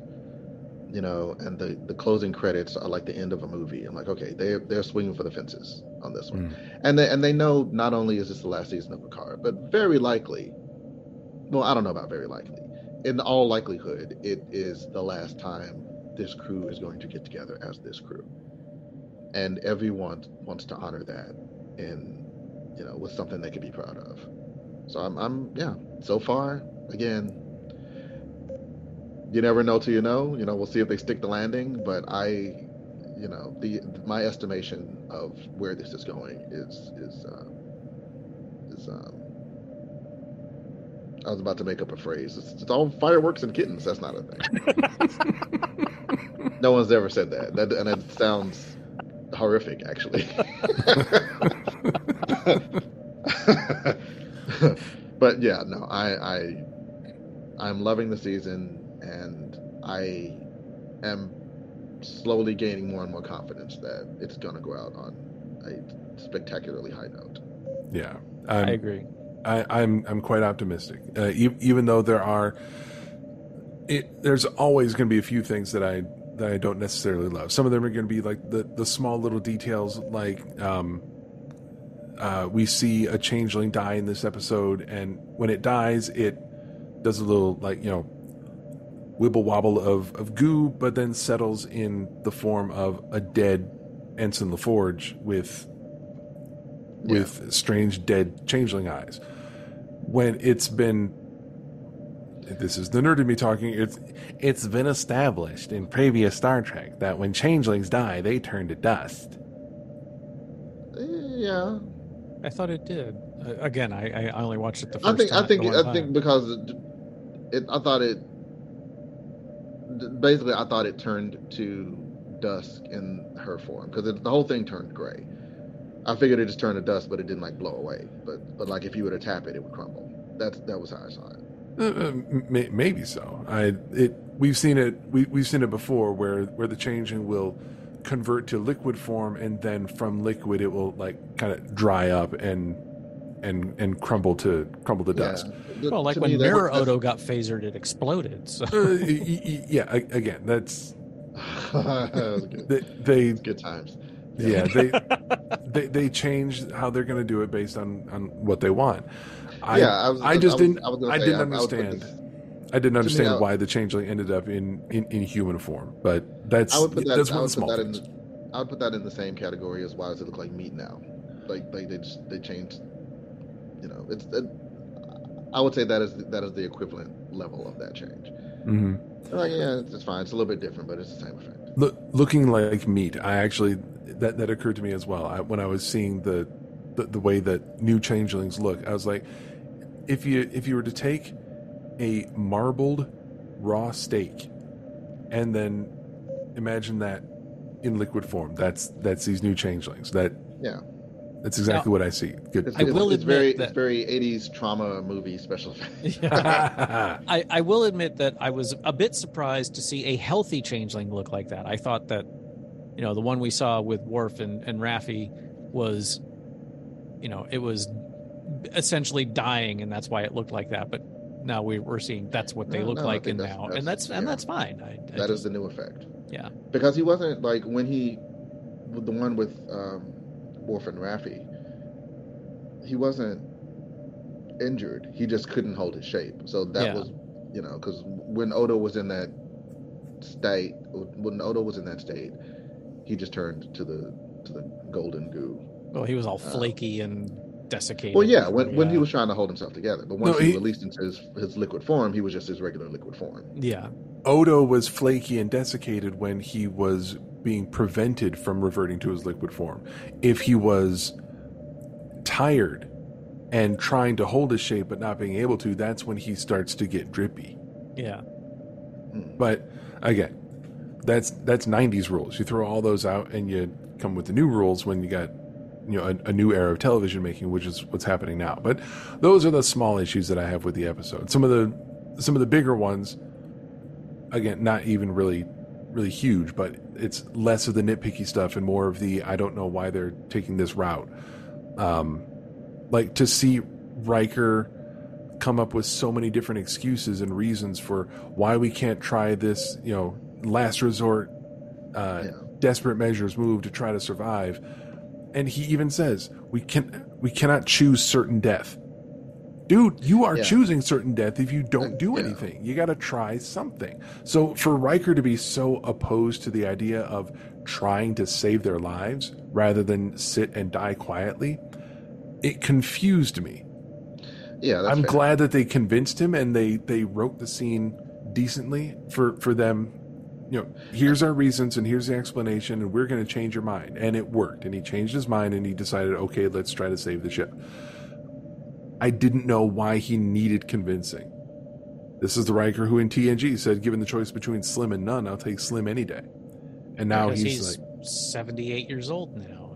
C: you know and the the closing credits are like the end of a movie. I'm like okay they're they're swinging for the fences on this one. Mm. And they and they know not only is this the last season of Picard, but very likely well i don't know about very likely. In all likelihood it is the last time this crew is going to get together as this crew. And everyone wants to honor that in you know with something they could be proud of. So i'm i'm yeah. So far again you never know till you know. You know we'll see if they stick the landing. But i you know the my estimation of where this is going is is uh, is um I was about to make up a phrase. It's, it's all fireworks and kittens. That's not a thing. no one's ever said that. That and it sounds horrific, actually. but yeah, no, I, I, I'm loving the season, and I am slowly gaining more and more confidence that it's going to go out on a spectacularly high note.
O: Yeah,
Q: I
O: I'm-
Q: agree.
O: I, I'm I'm quite optimistic, uh, e- even though there are. It, there's always going to be a few things that I that I don't necessarily love. Some of them are going to be like the the small little details, like um, uh, we see a changeling die in this episode, and when it dies, it does a little like you know wibble wobble of of goo, but then settles in the form of a dead Ensign LaForge with with strange dead changeling eyes. When it's been this is the nerd in me talking. It's it's been established in previous Star Trek that when changelings die, they turn to dust.
C: Yeah,
Q: I thought it did. Uh, again, I, I only watched it the first
C: I think
Q: time.
C: I think
Q: the
C: I
Q: time.
C: think because it, it, I thought it basically I thought it turned to dusk in her form because the whole thing turned gray. I figured it just turned to dust, but it didn't like blow away. But but like if you were to tap it, it would crumble. That's that was how I saw it.
O: Uh, uh, may, maybe so. I it we've seen it we we've seen it before where where the changeling will convert to liquid form and then from liquid it will like kind of dry up and and and crumble to crumble to dust.
Q: well, like
C: to
Q: when
C: me,
Q: Mirror
C: that's-
Q: Odo got phasered, it exploded. So
O: Uh, yeah, again, that's
C: that was good.
O: they, they
C: good times.
O: Yeah they they they changed how they're going to do it based on on what they want. I,
C: Yeah, I was-
O: I just
C: I was-
O: didn't
C: I was
O: I
C: say,
O: didn't
C: I- I would put
O: understand.
C: this-
O: I didn't understand
C: I-
O: why the changeling ended up in, in, in human form, but that's
C: I would put that.
O: that's one small
C: that in. I would put that in the same category as why does it look like meat now? Like like they just they changed. You know, it's. It, I would say that is that is the equivalent level of that change.
O: Mm-hmm.
C: Like yeah, it's, it's fine. It's a little bit different, but it's the same effect.
O: Look, looking like meat, I actually that that occurred to me as well. I, when I was seeing the, the the way that new changelings look, I was like, if you if you were to take a marbled raw steak and then imagine that in liquid form, that's that's these new changelings. That
C: Yeah.
O: that's exactly
Q: Now-
O: what I see. Good.
C: It's,
Q: I will
C: it's
Q: admit
C: very
Q: that-
C: it's very 80s trauma movie special effects.
Q: I, I will admit that I was a bit surprised to see a healthy changeling look like that. I thought that, you know, the one we saw with Worf and, and Raffi was, you know, it was essentially dying, and that's why it looked like that. But now we, we're seeing that's what they
C: No,
Q: look
C: no,
Q: like
C: think
Q: in
C: that's-
Q: now, and that's and that's fine. I, I
C: That is
Q: just-
C: the new effect.
Q: yeah.
C: because he wasn't like when he the one with um Worf and Raffi he wasn't injured he just couldn't hold his shape so that
Q: Yeah.
C: was you know because when Odo was in that state when Odo was in that state he just turned to the to the golden goo
Q: Well, he was all
C: Uh,
Q: flaky and desiccated.
C: well yeah when, when he was trying to hold himself together but once
O: No,
C: he,
O: he-
C: released into his, his liquid form he was just his regular liquid form
Q: yeah.
O: Odo was flaky and desiccated when he was being prevented from reverting to his liquid form. If he was tired and trying to hold his shape but not being able to, that's when he starts to get drippy.
Q: Yeah.
O: But again, that's that's 90s rules. You throw all those out and you come with the new rules when you got you know a, a new era of television making, which is what's happening now. But those are the small issues that I have with the episode. Some of the some of the bigger ones again, not even really really huge, but it's less of the nitpicky stuff and more of the I don't know why they're taking this route. Um, like to see Riker come up with so many different excuses and reasons for why we can't try this, you know, last resort, uh, desperate measures move to try to survive. And he even says we can we cannot choose certain death. Dude, you are
C: Yeah.
O: choosing certain death if you don't do anything. You got to try something. So for Riker to be so opposed to the idea of trying to save their lives rather than sit and die quietly, it confused me.
C: yeah that's
O: I'm
C: fair.
O: glad that they convinced him and they they wrote the scene decently for for them. You know, here's our reasons and here's the explanation, and we're going to change your mind. And it worked. And he changed his mind and he decided, okay, let's try to save the ship. I didn't know why he needed convincing. This is the Riker who in TNG said, given the choice between Slim and none, I'll take Slim any day. And now
Q: Because
O: he's,
Q: he's
O: like,
Q: 78 years old now.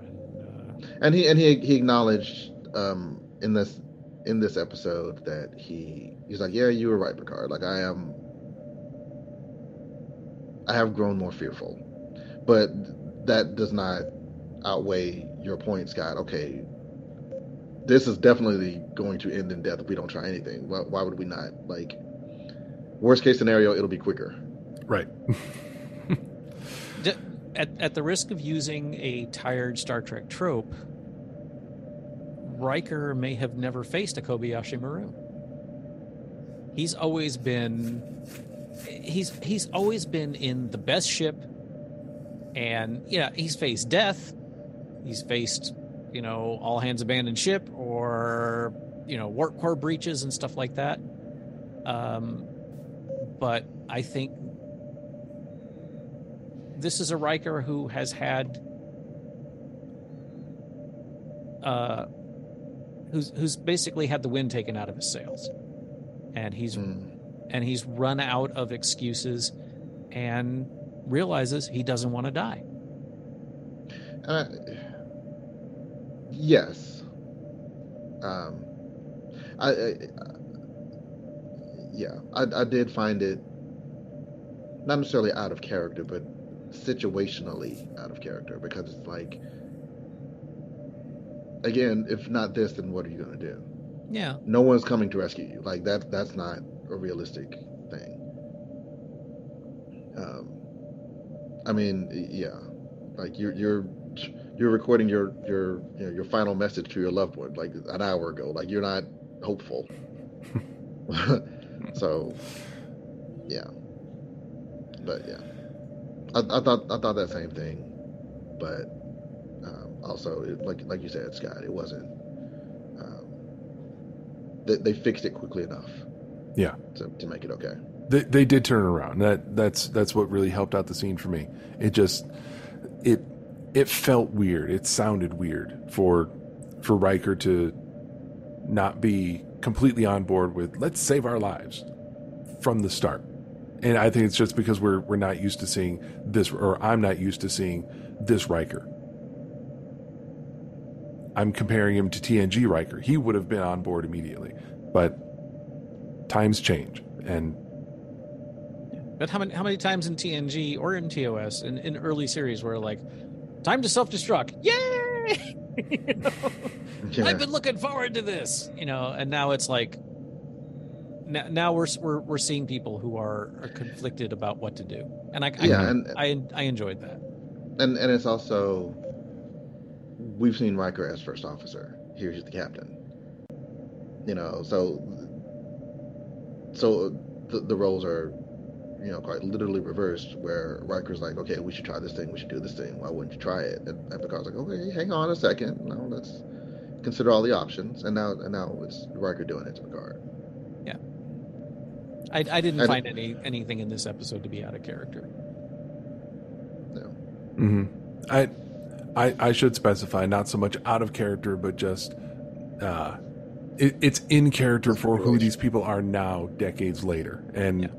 C: and he and he he acknowledged um in this in this episode that he he's like yeah you were right Picard like I am I have grown more fearful. But that does not outweigh your point Scott okay this is definitely going to end in death if we don't try anything. Why, why would we not? Like worst case scenario it'll be quicker.
O: Right.
Q: At, at the risk of using a tired Star Trek trope, Riker may have never faced a Kobayashi Maru. He's always been he's he's always been in the best ship and yeah, he's faced death. He's faced, you know, all hands abandoned ship or you know, warp core breaches and stuff like that. Um but I think this is a Riker who has had uh who's who's basically had the wind taken out of his sails. And he's and he's run out of excuses and realizes he doesn't want to die.
C: Uh, yes. Um, I, I yeah, I, I did find it not necessarily out of character, but situationally out of character because it's like, again, if not this, then what are you going to do?
Q: Yeah.
C: No one's coming to rescue you. Like that. That's not a realistic thing. Um, I mean, yeah, like you're you're you're recording your your you know, your final message to your loved one like an hour ago. Like you're not hopeful. so, yeah, but yeah, I, I thought I thought that same thing, but um, also it, like like you said, Scott, it wasn't. Um, they, they fixed it quickly enough.
O: Yeah.
C: To, to make it okay.
O: They, they did turn around. That that's that's what really helped out the scene for me. It just it it felt weird. It sounded weird for for Riker to not be completely on board with let's save our lives from the start. And I think it's just because we're we're not used to seeing this or I'm not used to seeing this Riker. I'm comparing him to TNG Riker. He would have been on board immediately. But times change and
Q: But how many how many times in TNG or in TOS in, in early series where like time to self destruct? Yay! You know?
C: Yeah.
Q: I've been looking forward to this, you know, and now it's like now, now we're, we're we're seeing people who are, are conflicted about what to do, and I I,
C: Yeah, and-
Q: I I enjoyed that.
C: and and it's also we've seen Riker as first officer. Here he's the captain. You know, so so the, the roles are you know quite literally reversed. Where Riker's like, okay, we should try this thing. We should do this thing. Why wouldn't you try it? And, and Picard's like, okay, hang on a second. No, let's consider all the options. And now and now it's Riker doing it to Picard.
Q: Yeah I, I didn't
C: And-
Q: find any anything in this episode to be out of character. No.
O: Hmm. I, I, I should specify not so much out of character, but just uh, it, it's in character for who these people are now, decades later, and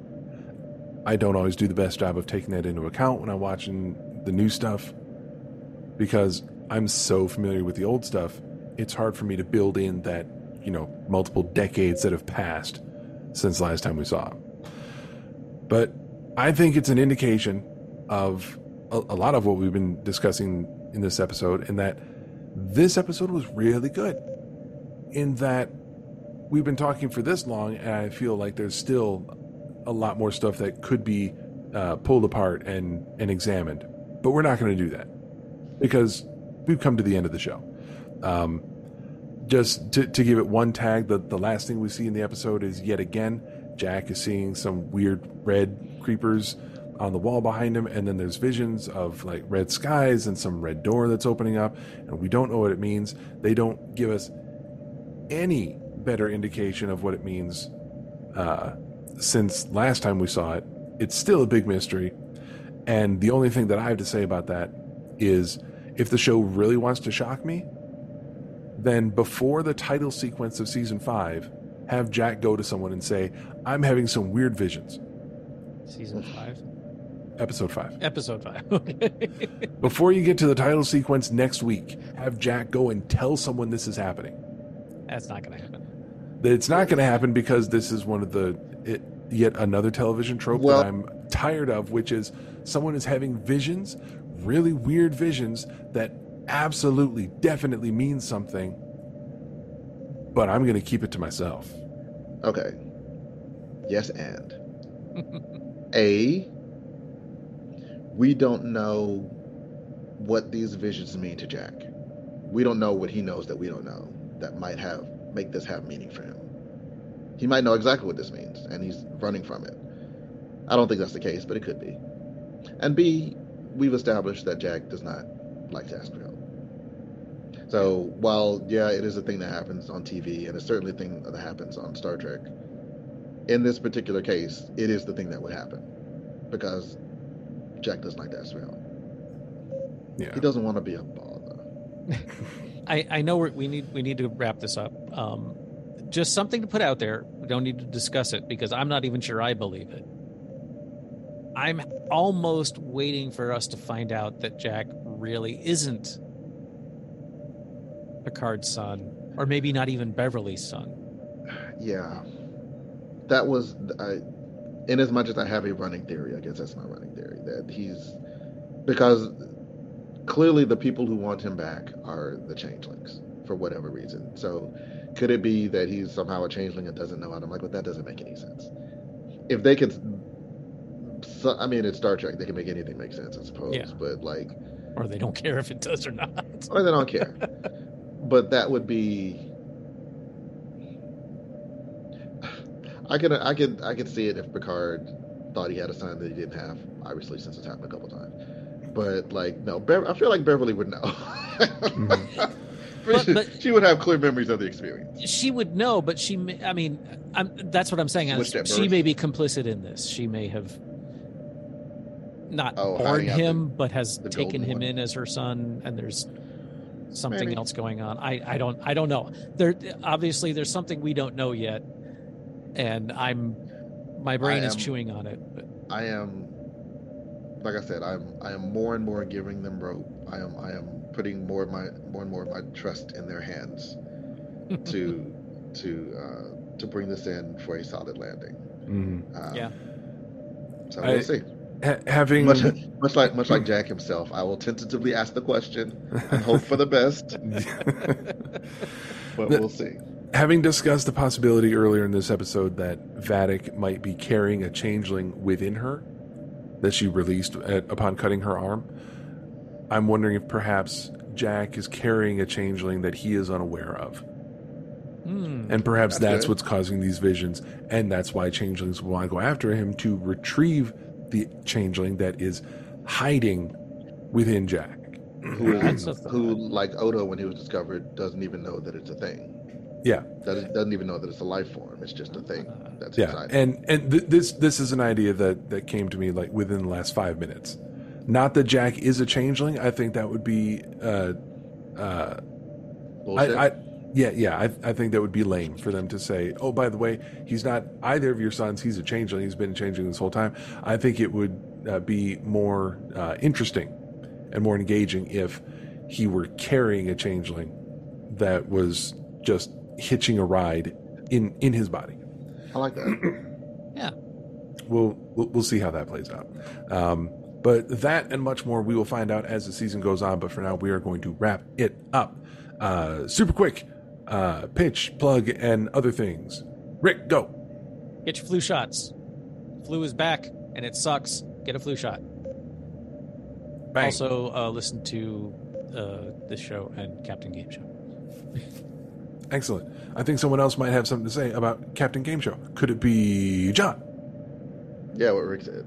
O: I don't always do the best job of taking that into account when I'm watching the new stuff because I'm so familiar with the old stuff. It's hard for me to build in that you know multiple decades that have passed since last time we saw him. But I think it's an indication of a, a lot of what we've been discussing in this episode, and that this episode was really good. In that we've been talking for this long, and I feel like there's still a lot more stuff that could be uh, pulled apart and, and examined. But we're not going to do that because we've come to the end of the show. Um, just to, to give it one tag, the, the last thing we see in the episode is yet again, Jack is seeing some weird red creepers on the wall behind him, and then there's visions of like red skies and some red door that's opening up, and we don't know what it means. They don't give us any better indication of what it means uh, since last time we saw it. It's still a big mystery, and the only thing that I have to say about that is if the show really wants to shock me, then before the title sequence of season five, have Jack go to someone and say, I'm having some weird visions.
Q: Season five,
O: Episode five.
Q: episode five. Okay.
O: Before you get to the title sequence next week, have Jack go and tell someone this is happening.
Q: That's not going to happen.
O: That it's not going to happen because this is one of the it, yet another television trope
C: Well-
O: that I'm tired of, which is someone is having visions, really weird visions that absolutely, definitely mean something, but I'm going to keep it to myself.
C: Okay. Yes, and A, we don't know what these visions mean to Jack. We don't know what he knows that we don't know that might have make this have meaning for him. He might know exactly what this means, and he's running from it. I don't think that's the case, but it could be. And B, we've established that Jack does not like to ask for help. So while yeah, it is a thing that happens on TV, and it's certainly a thing that happens on Star Trek, in this particular case, it is the thing that would happen because Jack doesn't like that smell.
O: Yeah.
C: He doesn't want to be a bother.
Q: I, I know we need we need to wrap this up. Um, just something to put out there. We don't need to discuss it because I'm not even sure I believe it. I'm almost waiting for us to find out that Jack really isn't Picard's son, or maybe not even Beverly's son.
C: Yeah, that was I. In as much as I have a running theory, I guess that's my running theory that he's because clearly the people who want him back are the changelings for whatever reason. So could it be that he's somehow a changeling and doesn't know how to? I'm like, well, that doesn't make any sense. If they could, so, I mean, it's Star Trek. They can make anything make sense, I suppose.
Q: Yeah.
C: But like,
Q: Or they don't care if it does or not.
C: or they don't care. but that would be. I could, I could, I could see it if Picard thought he had a son that he didn't have. Obviously, since it's happened a couple times. But like, no, Bev- I feel like Beverly would know. Mm-hmm.
Q: But- but-
C: she would have clear memories of the experience.
Q: She would know, but she. May, I mean, I'm, that's what I'm saying. I'm- she may be complicit in this. She may have not
C: Oh,
Q: born him,
C: the-
Q: but has taken him
C: one.
Q: in as her son, and there's something
C: Maybe.
Q: else going on. I, I don't I don't know. There obviously there's something we don't know yet, and I'm my brain
C: I
Q: is chewing on it. But
C: I am, like I said, I'm, I am more and more giving them rope. I am, I am putting more of my, more and more of my trust in their hands to, to, uh, to bring this in for a solid landing.
O: Mhm.
C: Um,
Q: Yeah.
C: So we'll see.
O: ha- having
C: Much, much like much like Jack himself, I will tentatively ask the question and hope for the best. but we'll see.
O: having discussed the possibility earlier in this episode that Vadic might be carrying a changeling within her that she released at, upon cutting her arm, I'm wondering if perhaps Jack is carrying a changeling that he is unaware of.
Q: Hmm.
O: And perhaps
C: That's
O: that's, what's causing these visions, and that's why changelings want to go after him to retrieve the changeling that is hiding within Jack.
C: Who,
Q: That's
C: is,
Q: a
C: who, like Odo, when he was discovered, doesn't even know that it's a thing.
O: Yeah,
C: Doesn't, doesn't even know that it's a life form. It's just a thing that's
O: yeah,
C: inside.
O: and and th- this this is an idea that that came to me like within the last five minutes. Not that Jack is a changeling. I think that would be, uh, uh,
C: Bullshit.
O: I, I yeah yeah I I think that would be lame for them to say. Oh, by the way, he's not either of your sons. He's a changeling. He's been a changeling this whole time. I think it would uh, be more uh, interesting and more engaging if he were carrying a changeling that was just hitching a ride in in his body.
C: I like that.
Q: Yeah.
O: We'll, we'll we'll see how that plays out. Um, but that and much more we will find out as the season goes on. But for now, we are going to wrap it up. Uh, super quick, uh, pitch, plug, and other things. Rick, go.
Q: Get your flu shots. Flu is back, and it sucks. Get a flu shot.
O: Bang.
Q: Also, uh, listen to uh, this show and Captain Game Show.
O: Excellent. I think someone else might have something to say about Captain Game Show. Could it be John?
C: Yeah, what Rick said.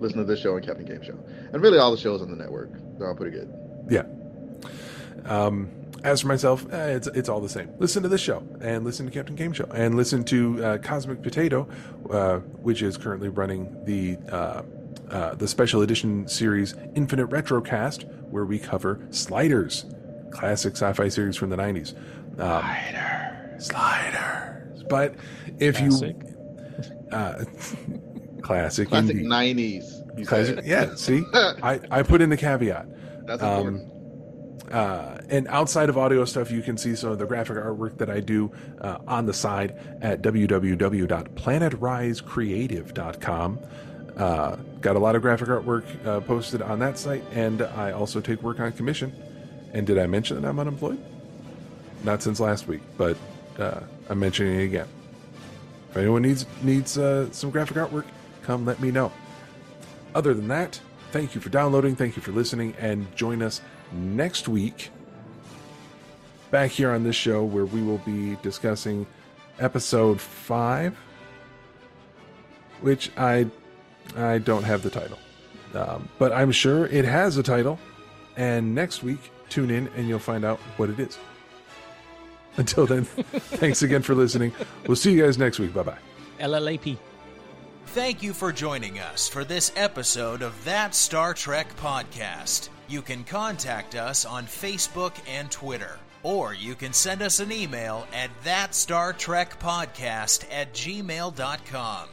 C: Listen to this show and Captain Game Show, and really all the shows on the network. They're all pretty good.
O: Yeah. Um, as for myself, eh, it's it's all the same. Listen to this show and listen to Captain Game Show and listen to uh, Cosmic Potato, uh, which is currently running the uh, uh, the special edition series Infinite Retrocast, where we cover Sliders, classic sci-fi series from the '90s. Um, sliders, sliders. But if
Q: Classic.
O: you uh, classic,
C: Classic
O: indeed.
C: nineties.
O: Classic, yeah. See, I, I put in the caveat.
C: That's
O: Um, uh, and outside of audio stuff, you can see some of the graphic artwork that I do uh, on the side at www.planetrisecreative.com. Uh, got a lot of graphic artwork uh, posted on that site, and I also take work on commission. And did I mention that I'm unemployed? Not since last week, but uh, I'm mentioning it again. If anyone needs needs uh, some graphic artwork, come let me know. Other than that, thank you for downloading, thank you for listening, and join us next week back here on this show where we will be discussing episode five, which I I don't have the title, um, but I'm sure it has a title. And next week, tune in and you'll find out what it is. Until then, thanks again for listening. We'll see you guys next week. Bye bye.
Q: LLAP.
B: Thank you for joining us for this episode of That Star Trek Podcast. You can contact us on Facebook and Twitter, or you can send us an email at thatstartrekpodcast at gmail.com.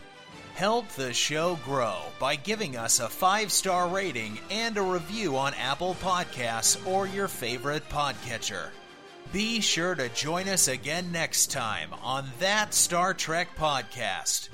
B: Help the show grow by giving us a five star rating and a review on Apple Podcasts or your favorite podcatcher. Be sure to join us again next time on That Star Trek Podcast.